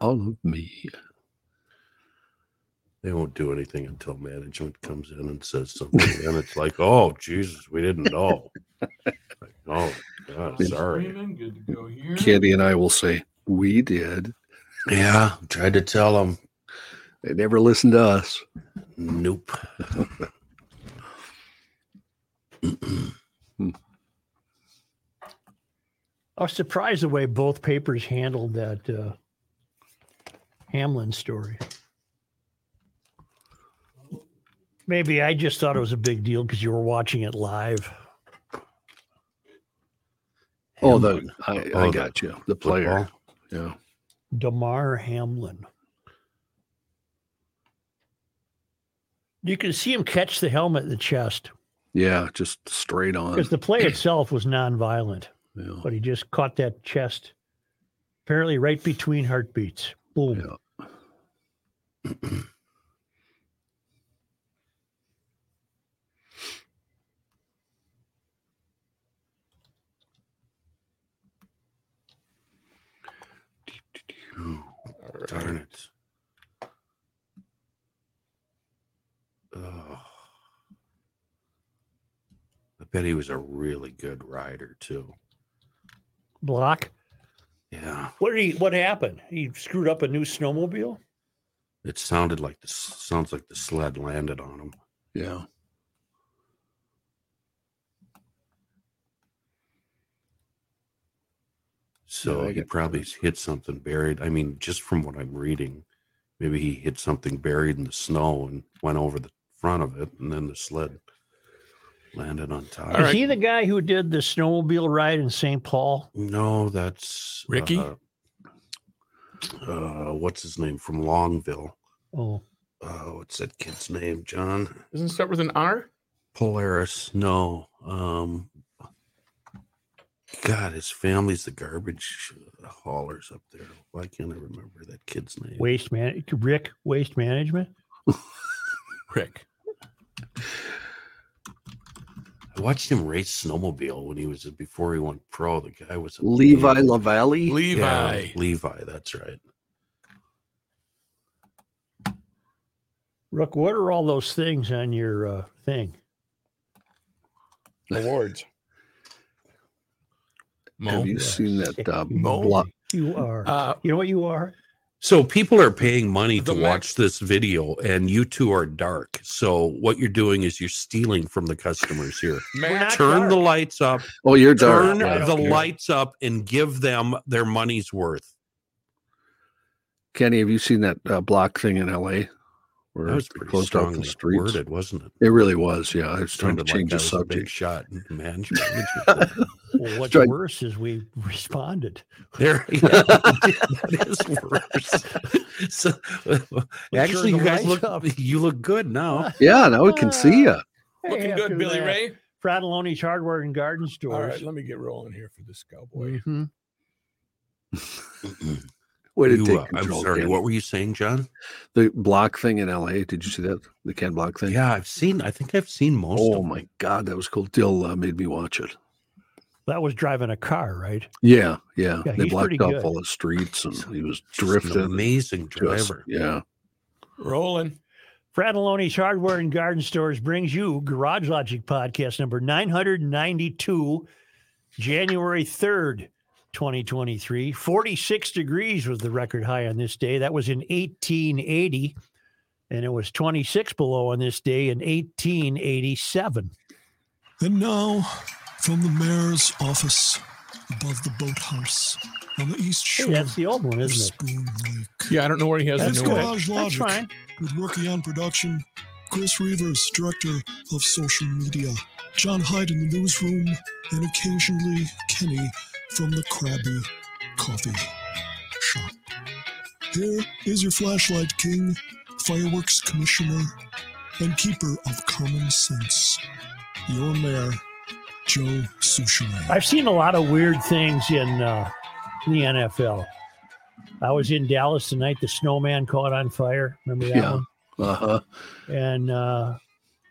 all of me. They won't do anything until management comes in and says something. and it's like, oh, Jesus, we didn't know. like, oh, God, sorry. Good to go here. Candy and I will say, we did. Yeah, tried to tell them. They never listened to us. Nope. I was surprised the way both papers handled that uh, Hamlin story. Maybe I just thought it was a big deal because you were watching it live. Oh, the I, Oh, I the got you. The player. Football. Yeah. Damar Hamlin. You can see him catch the helmet in the chest Yeah. Just straight on. because the play itself was nonviolent, Yeah. but he just caught that chest apparently right between heartbeats. Boom. Yeah. Darn it. Oh. I bet he was a really good rider too. Block. Yeah. What did he? What happened? He screwed up a new snowmobile. It sounded like the sounds like the sled landed on him. Yeah. So Yeah, he get probably hit something buried. I mean, just from what I'm reading, maybe he hit something buried in the snow and went over the front of it, and then the sled landed on top. Is he the guy who did the snowmobile ride in St. Paul? No, that's Ricky? Uh, uh, what's his name from Longville? Oh, Uh, what's that kid's name? John Doesn't it start with an R? Polaris. No. Um, God, his family's the garbage haulers up there. Why can't I remember that kid's name? waste man. Rick Waste Management. Rick. I watched him race snowmobile when he was before he went pro. The guy was a Levi big- LaVallee. Levi. Yeah, Levi. That's right. Rook, what are all those things on your uh, thing? Awards. Mo. Have you Yes. seen that uh, Mo. block? You are. Uh, you know what you are? So people are paying money The to Mac- watch this video, and you two are dark. So what you're doing is you're stealing from the customers here. Matt, not- Turn the lights up. Oh, you're dark. Turn the care. lights up and give them their money's worth. Kenny, have you seen that uh, block thing in LA? Where That was pretty closed off strongly the streets. worded, wasn't it? It really was. Yeah, I was trying to Sounded like change the was big subject. shot. Management. management. Well, what's Try- worse is we responded. there, yeah, that is worse. So, actually, you guys look up. you look good now. Yeah, now we can see you. looking good, Billy that, Ray. Fratallone's Hardware and Garden All Stores. right, let me get rolling here for this cowboy. Mhm. Way to You, take uh, I'm sorry. Ken. What were you saying, John? The block thing in LA. Did you see that? The Ken Block thing. Yeah, I've seen. I think I've seen most. Oh of them. my God, that was cool. Dill uh, made me watch it. That was driving a car, right? Yeah, yeah. Yeah, they he's blocked off all the streets, and he was Just an drifting. amazing Just- driver. yeah. Rolling. Fratallone's Hardware and Garden Stores brings you Garage Logic Podcast number 992, January 3rd, 2023. 46 degrees was the record high on this day. That was in 1880. And it was 26 below on this day in 1887. And now, from the mayor's office above the boathouse on the east Hey, shore that's the old one, isn't it? Spoon Lake. Yeah, I don't know where he has That's the new one. Garage That's fine. with working on production. Chris Reavers, director of social media. John Hyde in the newsroom, and occasionally Kenny from the Krabby Coffee Shop. Here is your flashlight king, fireworks commissioner, and keeper of common sense. Your mayor, Joe Soucheray. I've seen a lot of weird things in uh, the NFL. I was in Dallas tonight. The snowman caught on fire. Remember that Yeah. one? Uh huh. and uh,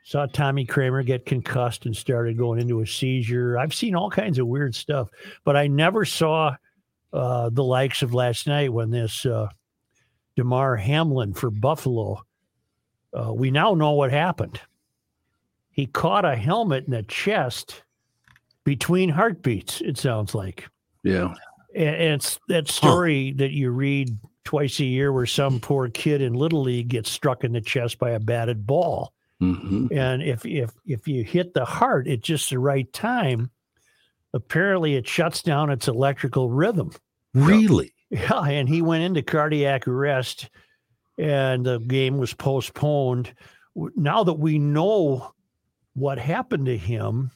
saw Tommy Kramer get concussed and started going into a seizure. I've seen all kinds of weird stuff, but I never saw uh, the likes of last night when this uh, Damar Hamlin for Buffalo. Uh, we now know what happened. He caught a helmet in the chest between heartbeats. It sounds like. Yeah. And and it's that story that you read twice a year where some poor kid in little league gets struck in the chest by a batted ball. Hmm And if if if you hit the heart at just the right time, apparently it shuts down its electrical rhythm. Really? Yeah, and he went into cardiac arrest, and the game was postponed. Now that we know what happened to him,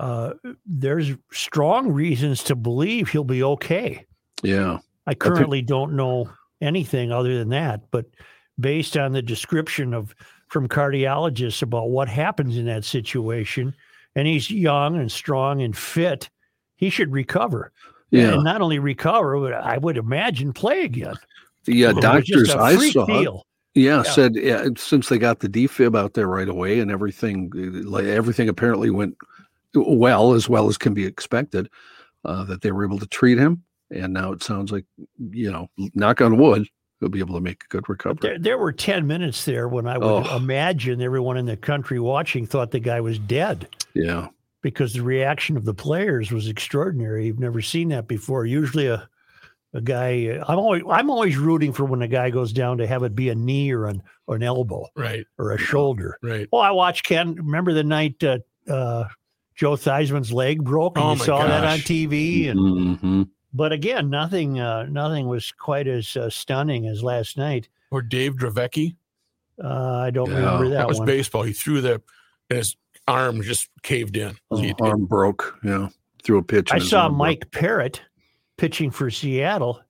uh, there's strong reasons to believe he'll be okay. Yeah. I currently don't know anything other than that, but based on the description of from cardiologists about what happens in that situation, and he's young and strong and fit, he should recover. Yeah. And not only recover, but I would imagine play again. The uh, doctors I saw, deal. yeah, Yeah. said yeah, since they got the defib out there right away and everything, like everything apparently went well, as well as can be expected, uh, that they were able to treat him. And now it sounds like, you know, knock on wood, he'll be able to make a good recovery. There, there were 10 minutes there when I would Oh. imagine everyone in the country watching thought the guy was dead Yeah. because the reaction of the players was extraordinary. You've never seen that before. Usually a a guy I'm always I'm always rooting for when a guy goes down to have it be a knee or an or an elbow Right. or a shoulder. Right. Well, I watched Ken. Remember the night uh, uh, Joe Theismann's leg broke, and Oh you saw that on. TV. And hmm but again, nothing uh, nothing was quite as uh, stunning as last night. Or Dave Dravecky. Uh, I don't Yeah, remember that, That was one. baseball. He threw the and his arm just caved in. Oh, He- arm broke. Yeah. Threw a pitch. I saw arm broke. Mike Parrott pitching for Seattle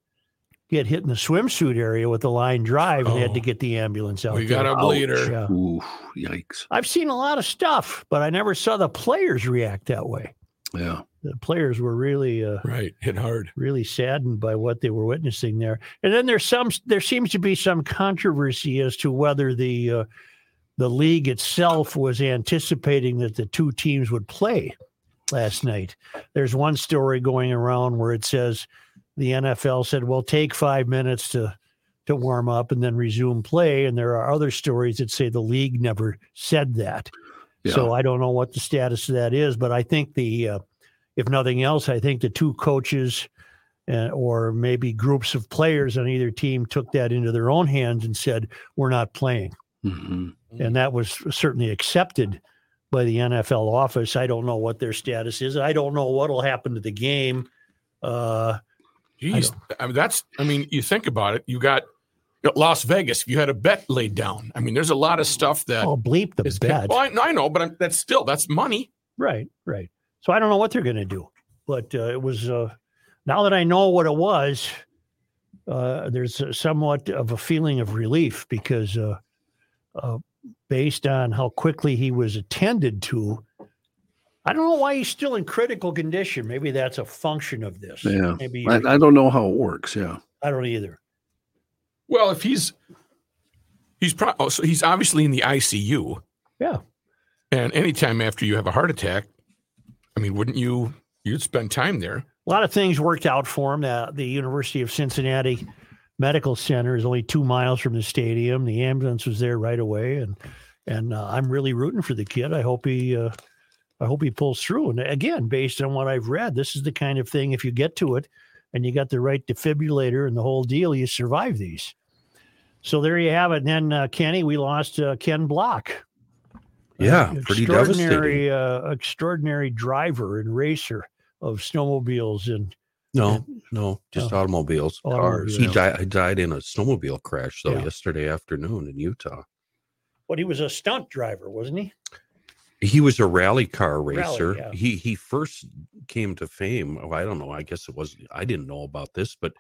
get hit in the swimsuit area with a line drive, and they had to Oh. get the ambulance out. we got a bleeder. Yeah. Ooh, yikes. I've seen a lot of stuff, but I never saw the players react that way. Yeah. The players were really, uh, Right. Hit hard. really saddened by what they were witnessing there. And then there's some, there seems to be some controversy as to whether the uh, the league itself was anticipating that the two teams would play last night. There's one story going around where it says the NFL said, "Well, take five minutes to." To warm up and then resume play, and there are other stories that say the league never said that. So I don't know what the status of that is, but I think the, uh, if nothing else, I think the two coaches uh, or maybe groups of players on either team took that into their own hands and said, "We're not playing," hmm and that was certainly accepted by the NFL office. I don't know what their status is. I don't know what will happen to the game. Uh, Jeez. I mean, that's, I mean, you think about it. You got you Las Vegas. If you had a bet laid down, I mean, there's a lot of stuff that I'll bleep the bet. Well, I, I know, but I'm, that's still, that's money. Right, right. So I don't know what they're going to do, but uh, it was uh, now that I know what it was. Uh, there's a- somewhat of a feeling of relief because, uh, uh, based on how quickly he was attended to, I don't know why he's still in critical condition. Maybe that's a function of this. Yeah. Maybe I, I don't know how it works. Yeah. I don't either. Well, if he's, he's pro- oh, so he's obviously in the ICU. Yeah. And anytime after you have a heart attack, I mean, wouldn't you, you'd spend time there? A lot of things worked out for him. Uh, the University of Cincinnati Medical Center is only two miles from the stadium. The ambulance was there right away, and and uh, I'm really rooting for the kid. I hope he, uh, I hope he pulls through. And again, based on what I've read, this is the kind of thing. If you get to it, and you got the right defibrillator and the whole deal, you survive these. So there you have it. And then uh, Kenny, we lost uh, Ken Block. Yeah, pretty devastating. extraordinary, uh, extraordinary driver and racer of snowmobiles and No, no, just automobiles. automobiles. He died. He died in a snowmobile crash though Yeah. yesterday afternoon in Utah. But he was a stunt driver, wasn't he? He was a rally car Rally, racer. yeah. He he first came to fame. Oh, I don't know. I guess it was. I didn't know about this, but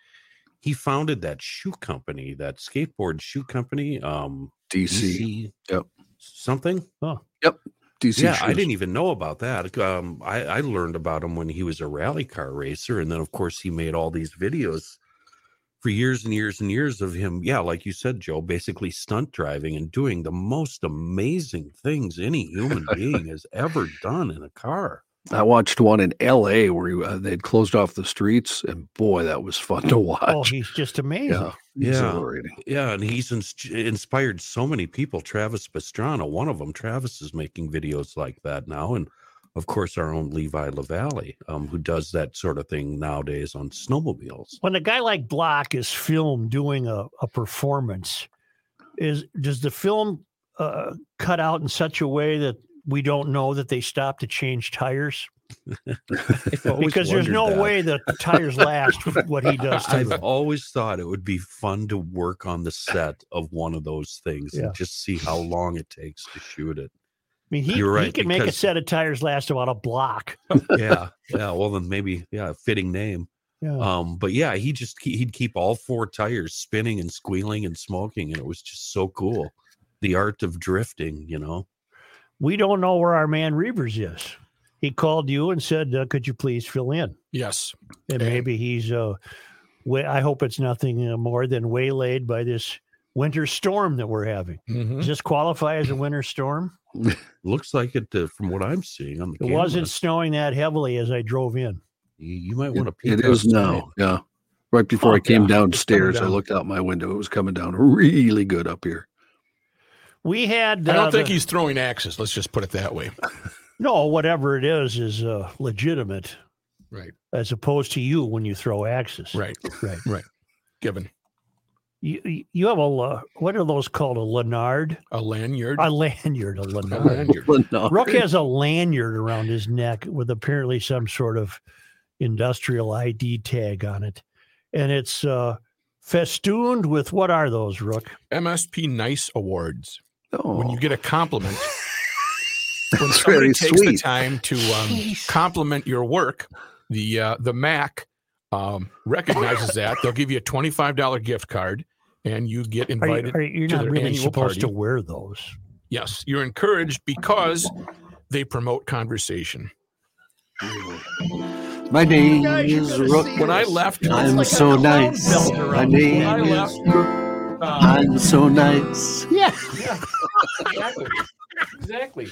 he founded that shoe company, that skateboard shoe company. Um, DC. DC. Yep. Something. Oh, yep. DC. yeah, I didn't even know about that. Um, I, I learned about him when he was a rally car racer, and then of course he made all these videos for years and years and years of him. Yeah, like you said, Joe, basically stunt driving and doing the most amazing things any human being has ever done in a car. I watched one in L.A. where he, uh, they'd closed off the streets, and boy, that was fun to watch. Oh, he's just amazing. yeah, Yeah. Yeah, and he's ins- inspired so many people. Travis Pastrana, one of them. Travis is making videos like that now, and of course, our own Levi LaVallee, um, who does that sort of thing nowadays on snowmobiles. When a guy like Block is filmed doing a, a performance, is does the film uh, cut out in such a way that we don't know that they stopped to change tires? Because there's no that. way the tires last what he does I've them. always thought it would be fun to work on the set of one of those things Yeah. and just see how long it takes to shoot it. I mean, he, You're he right, can make a set of tires last about a block. Yeah, yeah. Well, then maybe yeah, fitting name. Yeah. Um, but yeah, he just he'd keep all four tires spinning and squealing and smoking, and it was just so cool. The art of drifting, you know. We don't know where our man Reavers is. He called you and said, uh, "Could you please fill in?" Yes. And And- maybe he's. Uh, wa- I hope it's nothing uh, more than waylaid by this winter storm that we're having. Mhm. Does this qualify as a winter storm? Looks like it uh, from what I'm seeing on the It wasn't snowing that heavily as I drove in. You, you might It, want to peek it is outside. now. Yeah. Right before Oh, I came yeah, it's coming downstairs, I looked out my window. It was coming down really good up here. We had. I uh, don't think the- he's throwing axes. Let's just put it that way. no, whatever it is, is uh, legitimate Right. as opposed to you when you throw axes. Right. Right. Right. Given You, you- you have a uh, what are those called? A Lanyard, a lanyard. a lanyard, a A Lanyard. lanyard. Rook has a lanyard around his neck with apparently some sort of industrial ID tag on it, and it's uh, festooned with what are those, Rook? MSP Nice Awards. Oh, When you get a compliment, when somebody very takes the time to um, compliment your work, the uh, the Mac um, recognizes that. They'll give you a twenty five dollar gift card, and you get Are you, invited. are you, you're to not their really annual supposed to wear those. Yes, you're encouraged because they promote conversation. my name Guys, is Rook. When I left, I'm like so nice. My name is. Rook. Um, I'm so nice. Yeah. yeah. exactly. Exactly.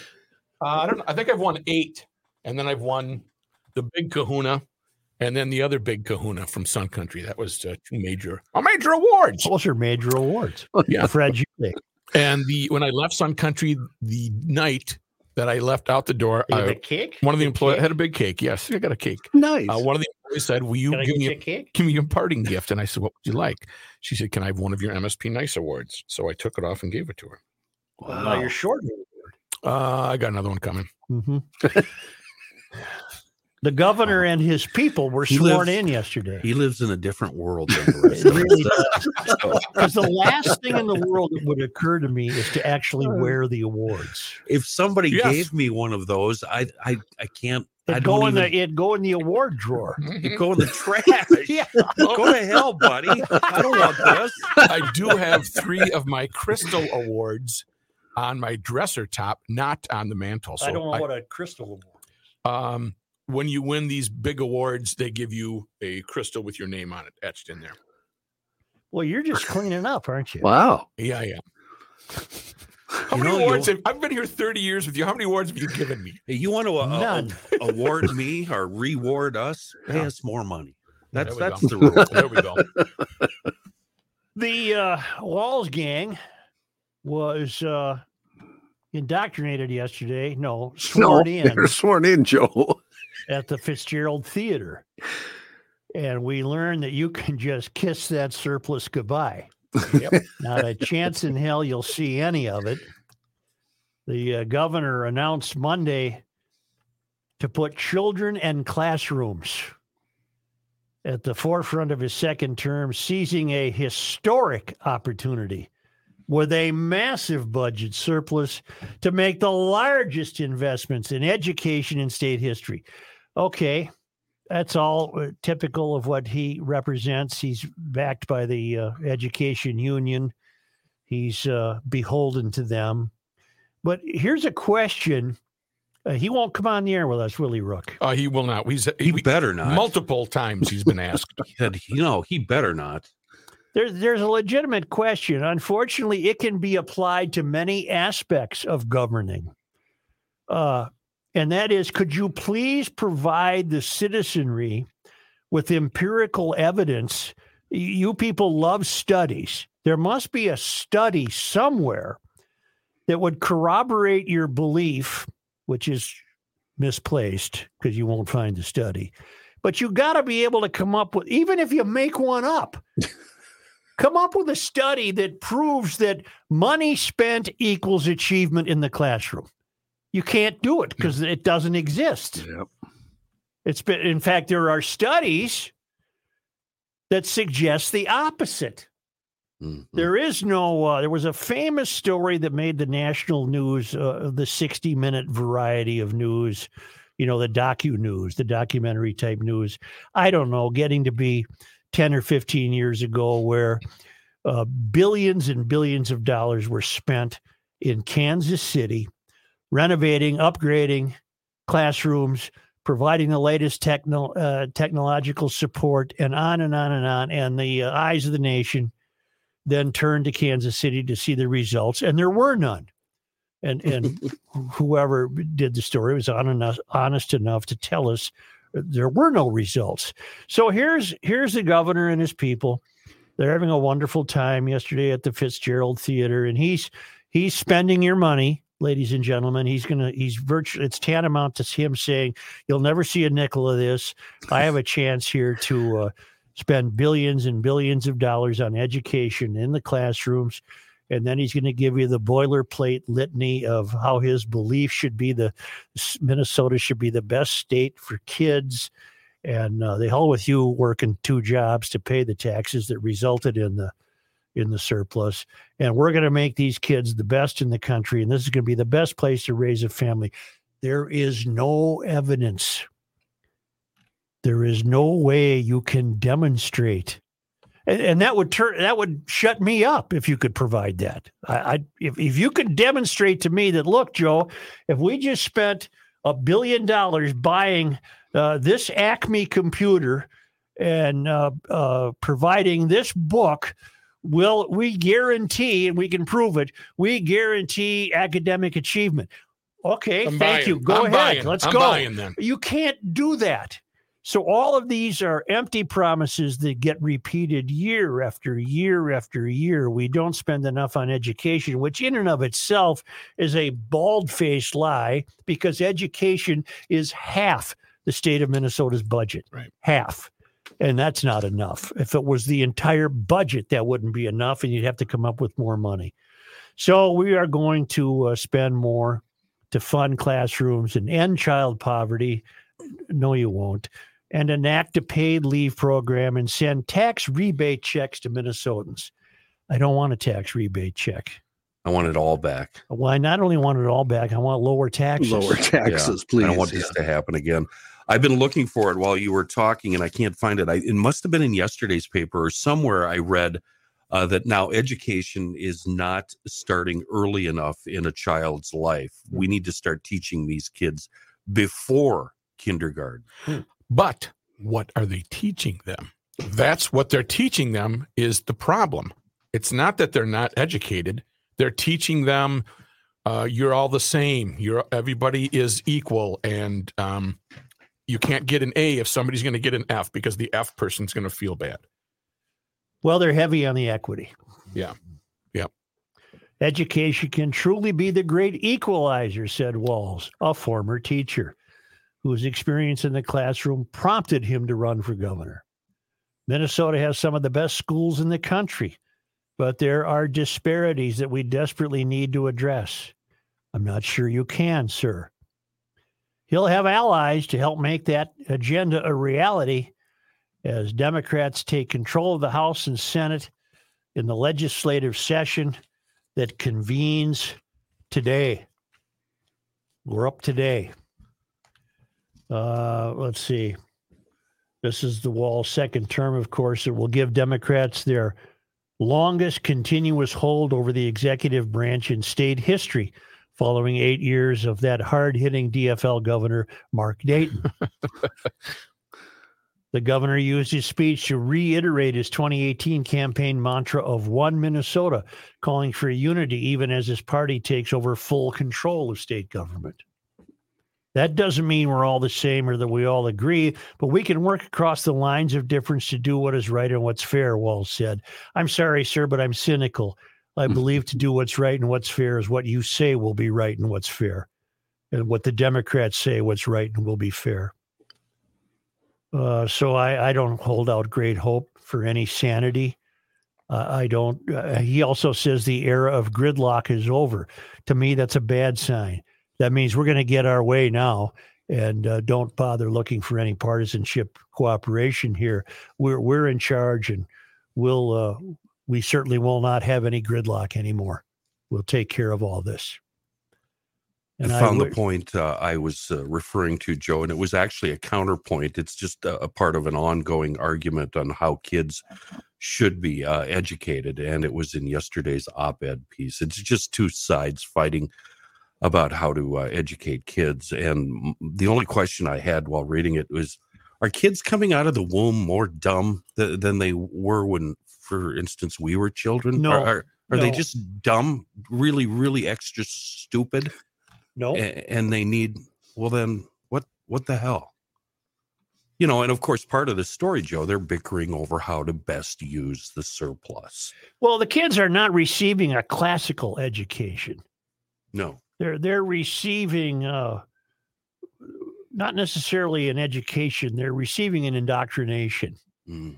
Uh, I don't. I think I've won eight, and then I've won the Big Kahuna, and then the other Big Kahuna from Sun Country. That was uh, two major, a major awards. Those are major awards. Yeah. Fred. And the when I left Sun Country, the night that I left out the door, You have I, a cake? one of the employees had a big cake. Yes, I got a cake. Nice. Uh, one of the employees said, "Will you Can give me a a cake? give me a parting gift?" And I said, "What would you like?" She said, "Can I have one of your MSP Nice awards?" So I took it off and gave it to her. Well, now wow. you're short. Uh, I got another one coming. Mhm. the governor and his people were He sworn lives- in yesterday. He lives in a different world than the rest It of us. really Because the last thing in the world that would occur to me is to actually wear the awards. if somebody Yes. gave me one of those, I I I can't. I It'd go in even the it'd go in the award drawer. it'd go in the trash. Yeah. Go to hell, buddy. I don't want this. I do have three of my crystal awards on my dresser top, not on the mantle. So I don't know I- what a crystal award. um, when you win these big awards, they give you a crystal with your name on it etched in there. Well, you're just cleaning up, aren't you? Wow. Yeah, yeah. How You many know, awards? you'll- Have, I've been here 30 years with you. How many awards have you given me? Hey, you want to uh, uh, award me or reward us? Pay Yeah. us more money. That's that's go. the rule. There we go. The uh, Walz gang was uh, indoctrinated yesterday. No, No, sworn in they're sworn in, Joe. at the Fitzgerald Theater. And we learned that you can just kiss that surplus goodbye. Yep. Not a chance in hell you'll see any of it. The uh, governor announced Monday to put children and classrooms at the forefront of his second term, seizing a historic opportunity with a massive budget surplus to make the largest investments in education in state history. Okay, that's all uh, typical of what he represents. He's backed by the uh, education union. He's uh, beholden to them. But here's a question. Uh, he won't come on the air with us, will he, Rook? Uh, he will not. He's He he, better not. multiple times he's been asked. Said, you know, he better not. There's there's a legitimate question. Unfortunately, it can be applied to many aspects of governing. Uh, and that is could you please provide the citizenry with empirical evidence? You people love studies. There must be a study somewhere that would corroborate your belief, which is misplaced because you won't find the study. But you got to be able to come up with, even if you make one up, come up with a study that proves that money spent equals achievement in the classroom. You can't do it because it doesn't exist. Yep. It's been, in fact, there are studies that suggest the opposite. Mhm. There is no. Uh, there was a famous story that made the national news, uh, the sixty-minute variety of news. You know, the docu news, the documentary type news. I don't know, getting to be ten or fifteen years ago, where uh, billions and billions of dollars were spent in Kansas City, renovating, upgrading classrooms, providing the latest techno, uh, technological support, and on and on and on. And the uh, eyes of the nation then turned to Kansas City to see the results, and there were none. And and whoever did the story was on enough, honest enough to tell us there were no results. So here's here's the governor and his people. They're having a wonderful time yesterday at the Fitzgerald Theater, and he's he's spending your money, ladies and gentlemen. He's gonna he's virtually it's tantamount to him saying, "You'll never see a nickel of this. I have a chance here to." Uh, spend billions and billions of dollars on education in the classrooms. And then he's going to give you the boilerplate litany of how his belief should be the Minnesota should be the best state for kids. And uh, the hell with you working two jobs to pay the taxes that resulted in the in the surplus. And we're going to make these kids the best in the country. And this is going to be the best place to raise a family. There is no evidence there is no way you can demonstrate and, and that would turn that would shut me up if you could provide that I, I if, if you could demonstrate to me that look joe if we just spent a billion dollars buying uh, this acme computer and uh, uh, providing this book will we guarantee and we can prove it we guarantee academic achievement okay I'm thank buying. you go I'm ahead buying. let's I'm go buying you can't do that. So all of these are empty promises that get repeated year after year after year. We don't spend enough on education, which in and of itself is a bald-faced lie because education is half the state of Minnesota's budget. Right. Half. And that's not enough. If it was the entire budget, that wouldn't be enough, and you'd have to come up with more money. So we are going to uh, spend more to fund classrooms and end child poverty. No, you won't. And enact a paid leave program and send tax rebate checks to Minnesotans. I don't want a tax rebate check. I want it all back. Well, I not only want it all back, I want lower taxes. Lower taxes, Yeah, please. I don't want yeah. this to happen again. I've been looking for it while you were talking, and I can't find it. I, it must have been in yesterday's paper or somewhere. I read uh, that now education is not starting early enough in a child's life. We need to start teaching these kids before kindergarten. But what are they teaching them? That's what they're teaching them is the problem. It's not that they're not educated. They're teaching them uh, you're all the same. You're everybody is equal, and um, you can't get an A if somebody's going to get an F because the F person's going to feel bad. Well, they're heavy on the equity. Yeah. Yeah. Education can truly be the great equalizer, said Walz, a former teacher whose experience in the classroom prompted him to run for governor. Minnesota has some of the best schools in the country, but there are disparities that we desperately need to address. I'm not sure you can, sir. He'll have allies to help make that agenda a reality as Democrats take control of the House and Senate in the legislative session that convenes today. We're up today. Uh, let's see. This is the Walz second term, of course. It will give Democrats their longest continuous hold over the executive branch in state history, following eight years of that hard hitting DFL governor, Mark Dayton. The governor used his speech to reiterate his 2018 campaign mantra of One Minnesota, calling for unity even as his party takes over full control of state government. That doesn't mean we're all the same or that we all agree, but we can work across the lines of difference to do what is right and what's fair, Walz said. I'm sorry, sir, but I'm cynical. I believe to do what's right and what's fair is what you say will be right and what's fair, and what the Democrats say what's right and will be fair. Uh, so I, I don't hold out great hope for any sanity. Uh, I don't. Uh, he also says the era of gridlock is over. To me, that's a bad sign. That means we're going to get our way now, and uh, don't bother looking for any partisanship cooperation here. We're we're in charge, and we'll uh, we certainly will not have any gridlock anymore. We'll take care of all this. I found the point uh, I was uh, referring to, Joe, and it was actually a counterpoint. It's just a, a part of an ongoing argument on how kids should be uh, educated, and it was in yesterday's op-ed piece. It's just two sides fighting about how to uh, educate kids, and the only question I had while reading it was: Are kids coming out of the womb more dumb th- than they were when, for instance, we were children? No, Are, are, are they just dumb, really, really extra stupid? no. a- and they need well then what what the hell you know and of course part of the story joe they're bickering over how to best use the surplus Well, the kids are not receiving a classical education. no They're they're receiving uh, not necessarily an education. They're receiving an indoctrination. Mhm.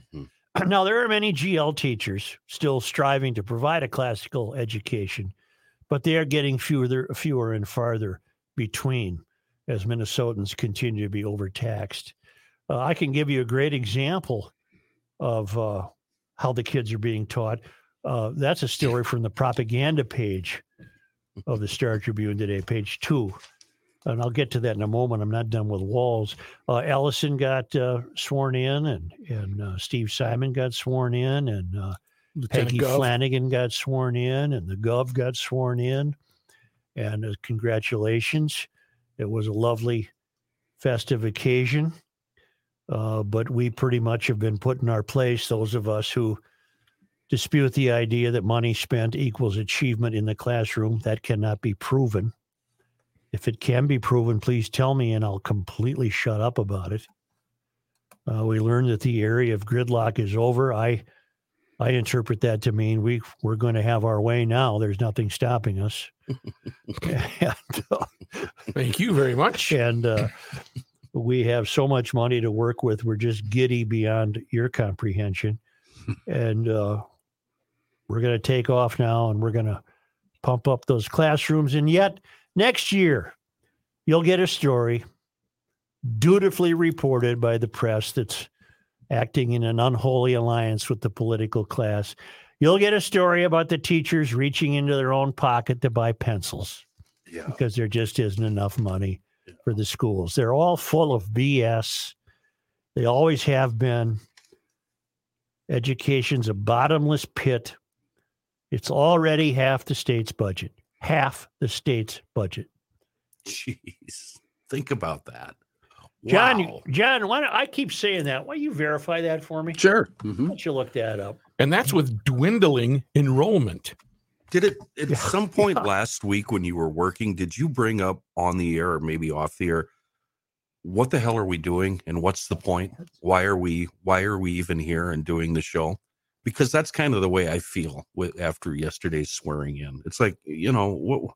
Now, there are many GL teachers still striving to provide a classical education, but they are getting fewer, fewer and farther between as Minnesotans continue to be overtaxed. Uh, I can give you a great example of uh, how the kids are being taught. Uh, that's a story from the propaganda page of the Star Tribune today, page two. And I'll get to that in a moment. I'm not done with Walz. Uh, Ellison got uh, sworn in, and and uh, Steve Simon got sworn in, and uh, Lieutenant Peggy Gov. Flanagan got sworn in, and the Gov got sworn in. And uh, congratulations. It was a lovely festive occasion. Uh, but we pretty much have been put in our place, those of us who dispute the idea that money spent equals achievement in the classroom. That cannot be proven. If it can be proven, please tell me and I'll completely shut up about it. Uh, we learned that the area of gridlock is over. I I interpret that to mean we we're going to have our way now. There's nothing stopping us. and, uh, Thank you very much. and uh, we have so much money to work with. We're just giddy beyond your comprehension, and uh, we're going to take off now, and we're going to pump up those classrooms. And yet, next year, you'll get a story dutifully reported by the press that's acting in an unholy alliance with the political class. You'll get a story about the teachers reaching into their own pocket to buy pencils yeah because there just isn't enough money for the schools. They're all full of BS. They always have been. Education's a bottomless pit. It's already half the state's budget. Half the state's budget. jeez think about that John, Wow. John, why don't, I keep saying that. Why don't you verify that for me? Sure. Why Mhm. don't you look that up? And that's with dwindling enrollment. did it at Yeah, some point yeah. last week when you were working did you bring up on the air or maybe off the air what the hell are we doing and what's the point why are we why are we even here and doing the show because that's kind of the way i feel with after yesterday's swearing in it's like you know what,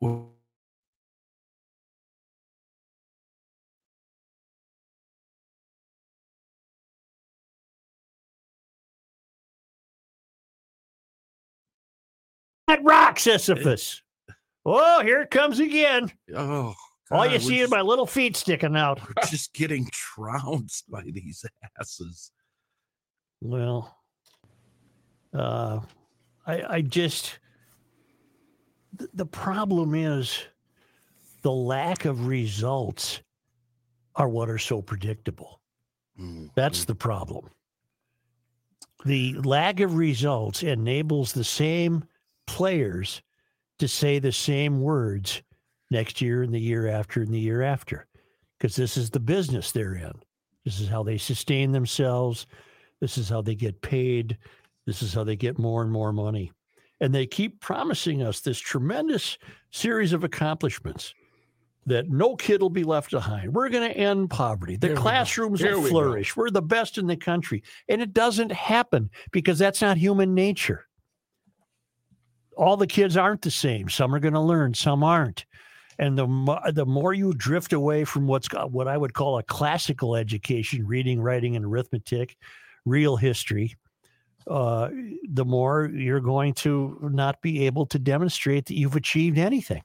what That rock, Sisyphus. Oh, here it comes again. oh All you see is just- my little feet sticking out. we're just getting trounced by these asses Well, uh, I, I just, th- the problem is the lack of results are what are so predictable. Mm, That's mm. the problem. The lack of results enables the same players to say the same words next year and the year after and the year after because this is the business they're in. This is how they sustain themselves. This is how they get paid. This is how they get more and more money. And they keep promising us this tremendous series of accomplishments. that no kid will be left behind. We're going to end poverty. The Here classrooms will we go. flourish. We're the best in the country. And it doesn't happen because that's not human nature. All the kids aren't the same. Some are going to learn, some aren't. And the mo- the more you drift away from what's got what I would call a classical education, reading, writing, and arithmetic, real history, uh, the more you're going to not be able to demonstrate that you've achieved anything.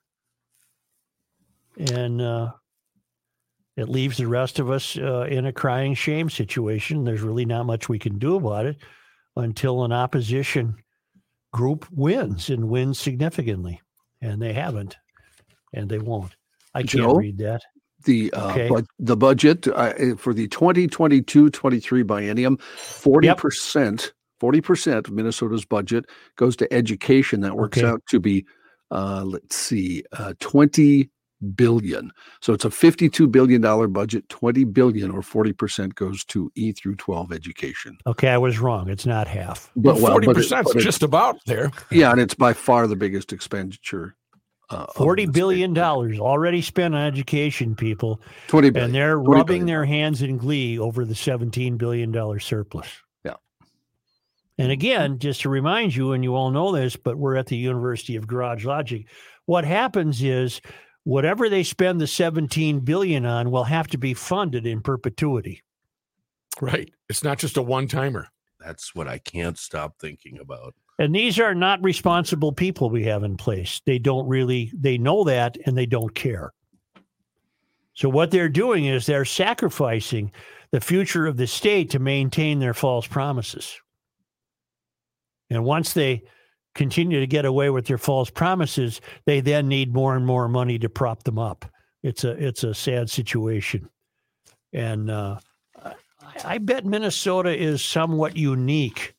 And uh, it leaves the rest of us uh, in a crying shame situation. There's really not much we can do about it until an opposition group wins and wins significantly. And they haven't, and they won't. I can't Joe? read that. The uh, Okay. bud- the budget uh, eh, for the 2022-23 biennium, 40%, 40% of Minnesota's budget goes to education. That works Okay. out to be uh, let's see, uh, 20 billion. So it's a 52 billion dollar budget, 20 billion or 40% goes to E through 12 education. Okay, I was wrong. It's not half. But well, Forty but it- percent but is it- just about there. yeah, and it's by far the biggest expenditure. Uh, of Forty the billion state budget. dollars already spent on education, people. 20 and they're rubbing billion. their hands in glee over the $17 billion surplus. Yeah. And again, just to remind you, and you all know this, but we're at the University of Garage Logic. What happens is whatever they spend the 17 billion on will have to be funded in perpetuity. Right. It's not just a one timer. That's what I can't stop thinking about. And these are not responsible people we have in place. They don't really, they know that and they don't care. So what they're doing is they're sacrificing the future of the state to maintain their false promises. And once they continue to get away with their false promises, they then need more and more money to prop them up. It's a it's a sad situation. And uh, I, I bet Minnesota is somewhat unique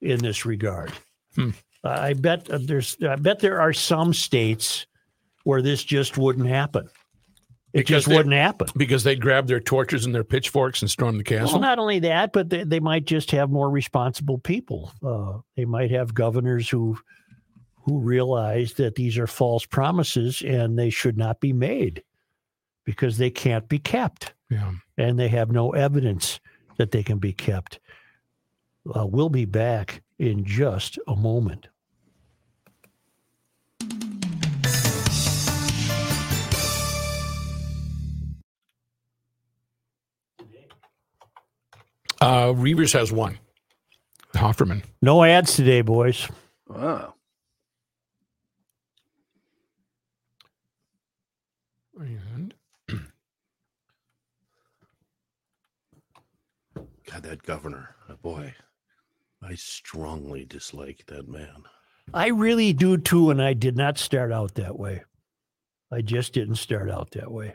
in this regard. Hmm. I bet uh, there's I bet there are some states where this just wouldn't happen. It Because just they- wouldn't happen. Because they'd grab their torches and their pitchforks and storm the castle. Well, not only that, but they, they might just have more responsible people. Uh, they might have governors who who realize that these are false promises and they should not be made because they can't be kept, yeah. and they have no evidence that they can be kept. Uh, we'll be back in just a moment. Uh, Reavers has one. Hofferman. No ads today, boys. Wow. And God, that governor, oh boy, I strongly dislike that man. I really do too, and I did not start out that way. I just didn't start out that way.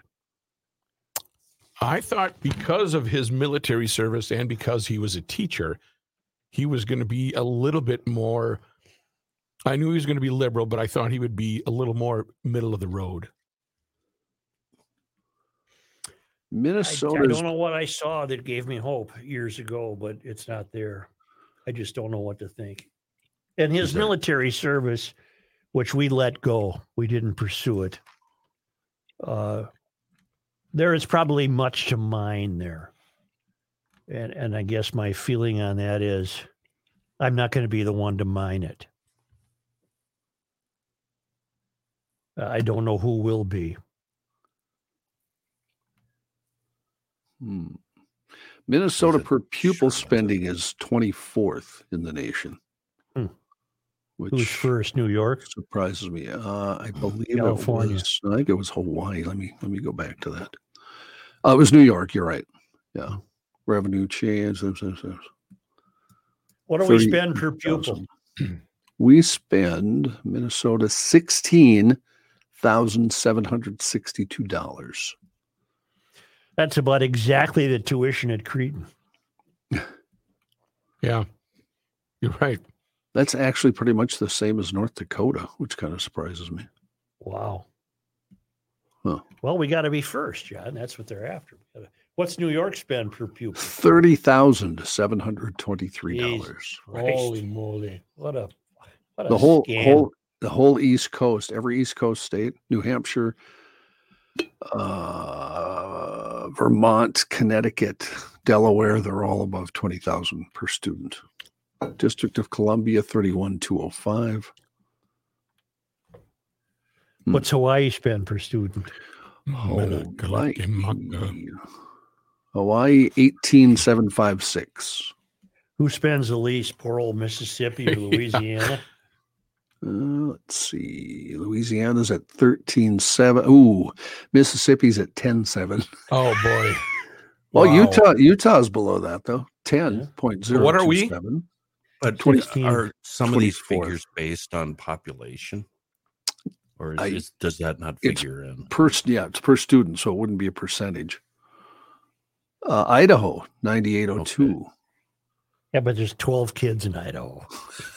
I thought because of his military service and because he was a teacher, he was going to be a little bit more. I knew he was going to be liberal, but I thought he would be a little more middle of the road. I, I don't know what I saw that gave me hope years ago, but it's not there. I just don't know what to think. And his Is there- military service, which we let go, we didn't pursue it. Uh, there is probably much to mine there, and and I guess my feeling on that is, I'm not going to be the one to mine it. I don't know who will be. Hmm. Minnesota per pupil Charlotte? spending is 24th in the nation, Hmm. which Who's first? New York. surprises me. Uh, I believe California. it was. I think it was Hawaii. Let me let me go back to that. Uh, it was New York. You're right. Yeah, revenue change. What do we spend per pupil? We spend Minnesota sixteen thousand seven hundred sixty-two dollars. That's about exactly the tuition at Creighton. Yeah, you're right. That's actually pretty much the same as North Dakota, which kind of surprises me. Wow. Huh. Well, we got to be first, John. That's what they're after. What's New York spend per pupil? Thirty thousand seven hundred twenty-three dollars. Holy moly! What a what a The whole scam. whole the whole East Coast, every East Coast state, New Hampshire, Uh, Vermont, Connecticut, Delaware, they're all above 20,000 per student. District of Columbia, 31,205. Hmm. What's Hawaii spend per student? Hawaii, Hawaii. Hawaii 18756. Who spends the least? Poor old Mississippi or Louisiana? Uh, let's see. Louisiana's at 13.7. Ooh, Mississippi's at 10.7. Oh boy. Well, Wow. Utah Utah's below that though. 10.0. What are we? But 20 are some of these figures based on population, or is, I- is- does that not it's figure in? Per yeah, it's per student, so it wouldn't be a percentage. Uh, Idaho 9802. yeah, but there's 12 kids in Idaho.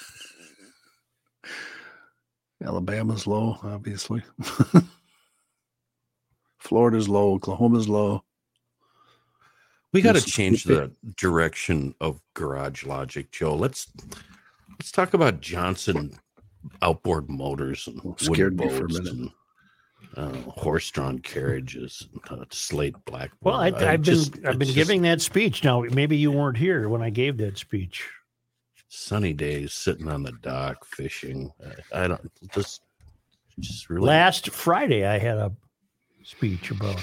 Alabama's low, obviously. Florida's low. Oklahoma's low. We got to change the direction of Garage Logic, Joe. Let's let's talk about Johnson outboard motors and Oh, wooden scared me for a minute. and uh, horse-drawn carriages, and, uh, slate black. Well, I, board. I I've been just- I've been just giving that speech. Now, maybe you weren't here when I gave that speech. Sunny days sitting on the dock fishing. I, I don't just just really Last Friday, I had a speech about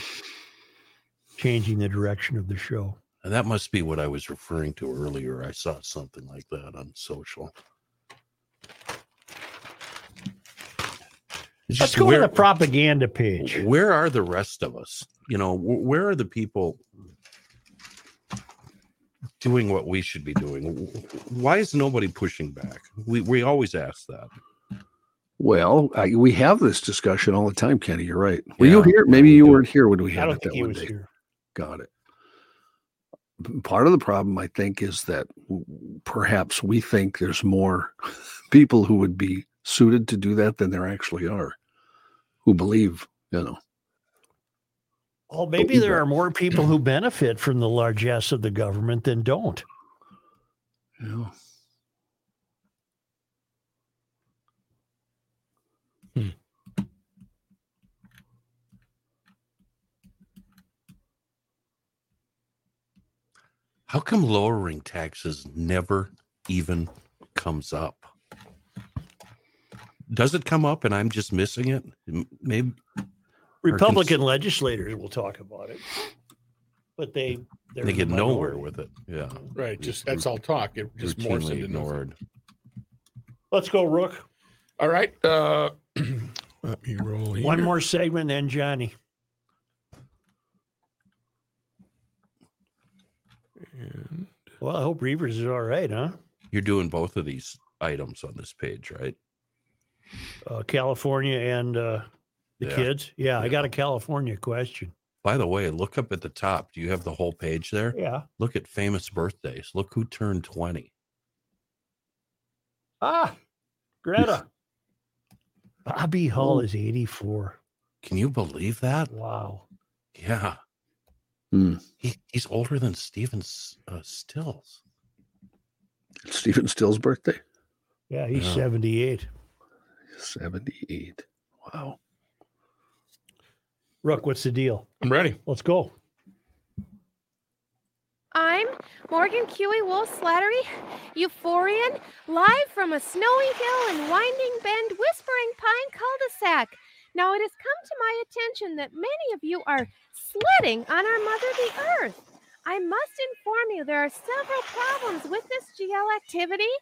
changing the direction of the show. And that must be what I was referring to earlier. I saw something like that on social. It's Let's just go where, to the propaganda page. where are the rest of us? You know, where are the people doing what we should be doing? Why is nobody pushing back? We we always ask that. Well, I, we have this discussion all the time, Kenny. You're right. Were you here? Maybe you weren't here when we I had don't it think that he one was day. here. Got it. Part of the problem, I think, is that perhaps we think there's more people who would be suited to do that than there actually are, who believe, you know. Well, maybe we there are more people who benefit from the largesse of the government than don't. you know. Hmm. How come lowering taxes never even comes up? Does it come up and I'm just missing it? Maybe Republican legislators will talk about it, but they they're they in get the nowhere with it. Yeah. Right. Just that's all talk. It just morphs routinely into nothing. ignored. Let's go, Rook. All right. Uh, let me roll here. One more segment, then Johnny. And Well, I hope Reavers is all right, huh? You're doing both of these items on this page, right? Uh, California and uh, the Yeah. kids. Yeah, I got a California question. By the way, look up at the top. Do you have the whole page there? Yeah. Look at famous birthdays. Look who turned 20. Ah, Greta. Bobby Hull Oh. is 84. Can you believe that? Wow. Yeah. Hmm. He, he's older than Stephen uh, Stills. Stephen Stills' birthday, Yeah, he's Yeah. 78. 78. Wow. Rook, what's the deal? I'm ready. Let's go. I'm Morgan Huey Wool Slattery, Euphorian, live from a snowy hill and winding bend, Whispering Pine cul-de-sac. Now it has come to my attention that many of you are sledding on our mother the earth. I must inform you there are several problems with this GL activity.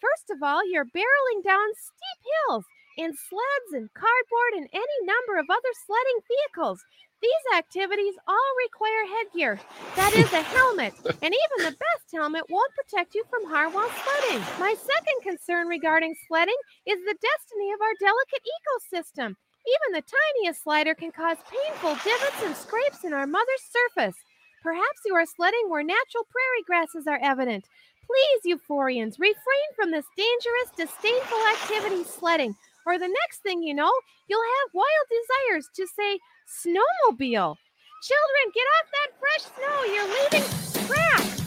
First of all, you're barreling down steep hills in sleds and cardboard and any number of other sledding vehicles. These activities all require headgear. That is a helmet, and even the best helmet won't protect you from harm while sledding. My second concern regarding sledding is the destiny of our delicate ecosystem. Even the tiniest slider can cause painful divots and scrapes in our mother's surface. Perhaps you are sledding where natural prairie grasses are evident. Please, euphorians, refrain from this dangerous, disdainful activity, sledding, or the next thing you know, you'll have wild desires to say, snowmobile. Children, get off that fresh snow. You're leaving tracks.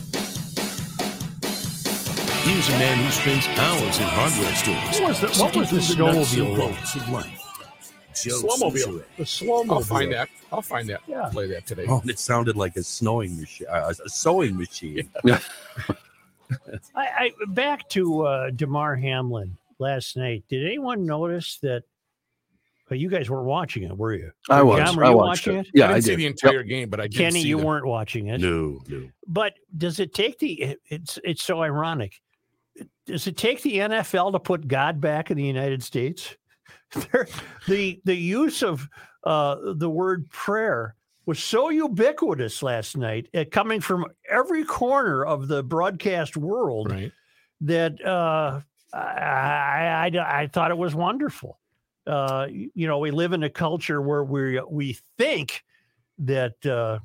Here's a man who spends hours in hardware stores. What was the- what was the sifting through nuts and snowmobile? bolts of life. jokes Slowmobile. The slow I'll find that. I'll find that. Yeah. Play that today. Oh, it sounded like a snowing machine, uh, a sewing machine. I, I back to uh, Damar Hamlin last night. Did anyone notice that? Well, you guys weren't watching it, were you? I was. John, were I you watched watching it. it? Yeah, I I, didn't see did. the Yep. entire game, but I did Kenny, see you the- weren't watching it. No, no. But does it take the? it- It's it's so ironic. Does it take the NFL to put God back in the United States? The the use of uh, the word prayer was so ubiquitous last night, uh, coming from every corner of the broadcast world, Right. that uh, I, I, I thought it was wonderful. Uh, you know, we live in a culture where we we think that uh,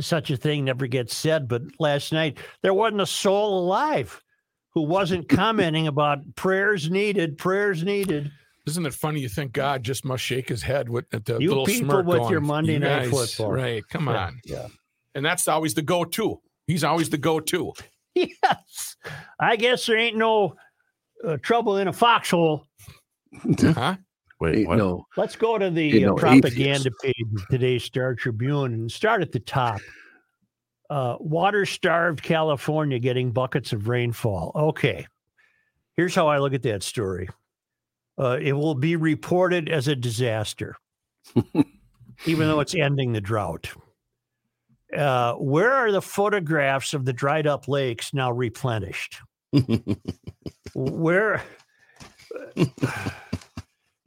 such a thing never gets said, but last night there wasn't a soul alive who wasn't commenting about prayers needed, prayers needed. Isn't it funny? You think God just must shake his head with at the You little people smirk with going, your Monday "You Night guys," Football. Right. Come on. yeah. And that's always the go-to. He's always the go-to. Yes, I guess there ain't no uh, trouble in a foxhole. Huh? Wait, what? no, Let's go to the uh, no propaganda page of today's Star Tribune and start at the top. Uh, Water starved California getting buckets of rainfall. Okay. Here's how I look at that story uh, it will be reported as a disaster, even though it's ending the drought. Uh, where are the photographs of the dried up lakes now replenished? where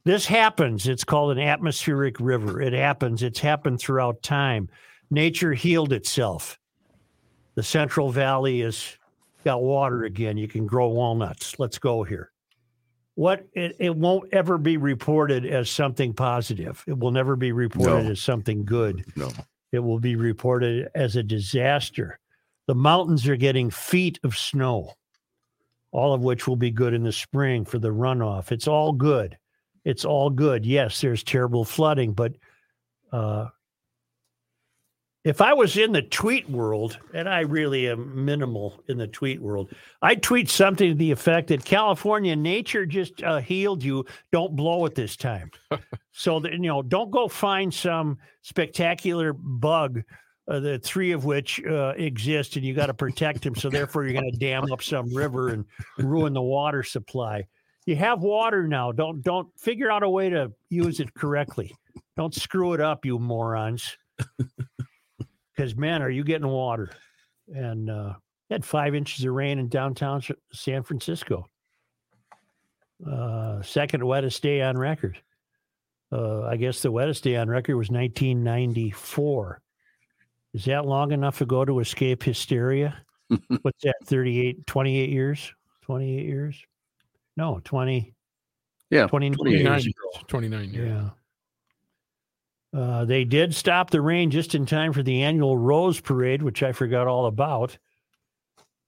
this happens. It's called an atmospheric river. It happens. It's happened throughout time. Nature healed itself. The central valley has got water again. You can grow walnuts. Let's go here. What it, it won't ever be reported as something positive. It will never be reported No. as something good. No. it will be reported as a disaster. The mountains are getting feet of snow, all of which will be good in the spring for the runoff. It's all good. It's all good. Yes, there's terrible flooding, but uh, if I was in the tweet world, and I really am minimal in the tweet world, I'd tweet something to the effect that California nature just uh, healed you. Don't blow it this time. so that you know, don't go find some spectacular bug, uh, the three of which uh, exist, and you got to protect them. So therefore, you're going to dam up some river and ruin the water supply. You have water now. Don't don't figure out a way to use it correctly. Don't screw it up, you morons. Because man, are you getting water? And uh, had five inches of rain in downtown San Francisco. Uh, second wettest day on record. Uh, I guess the wettest day on record was 1994. Is that long enough ago to escape hysteria? What's that, 38, 28 years? 28 years? No, 20. Yeah, 29 28 years. years. 29 years. Yeah. Uh, they did stop the rain just in time for the annual Rose Parade, which I forgot all about.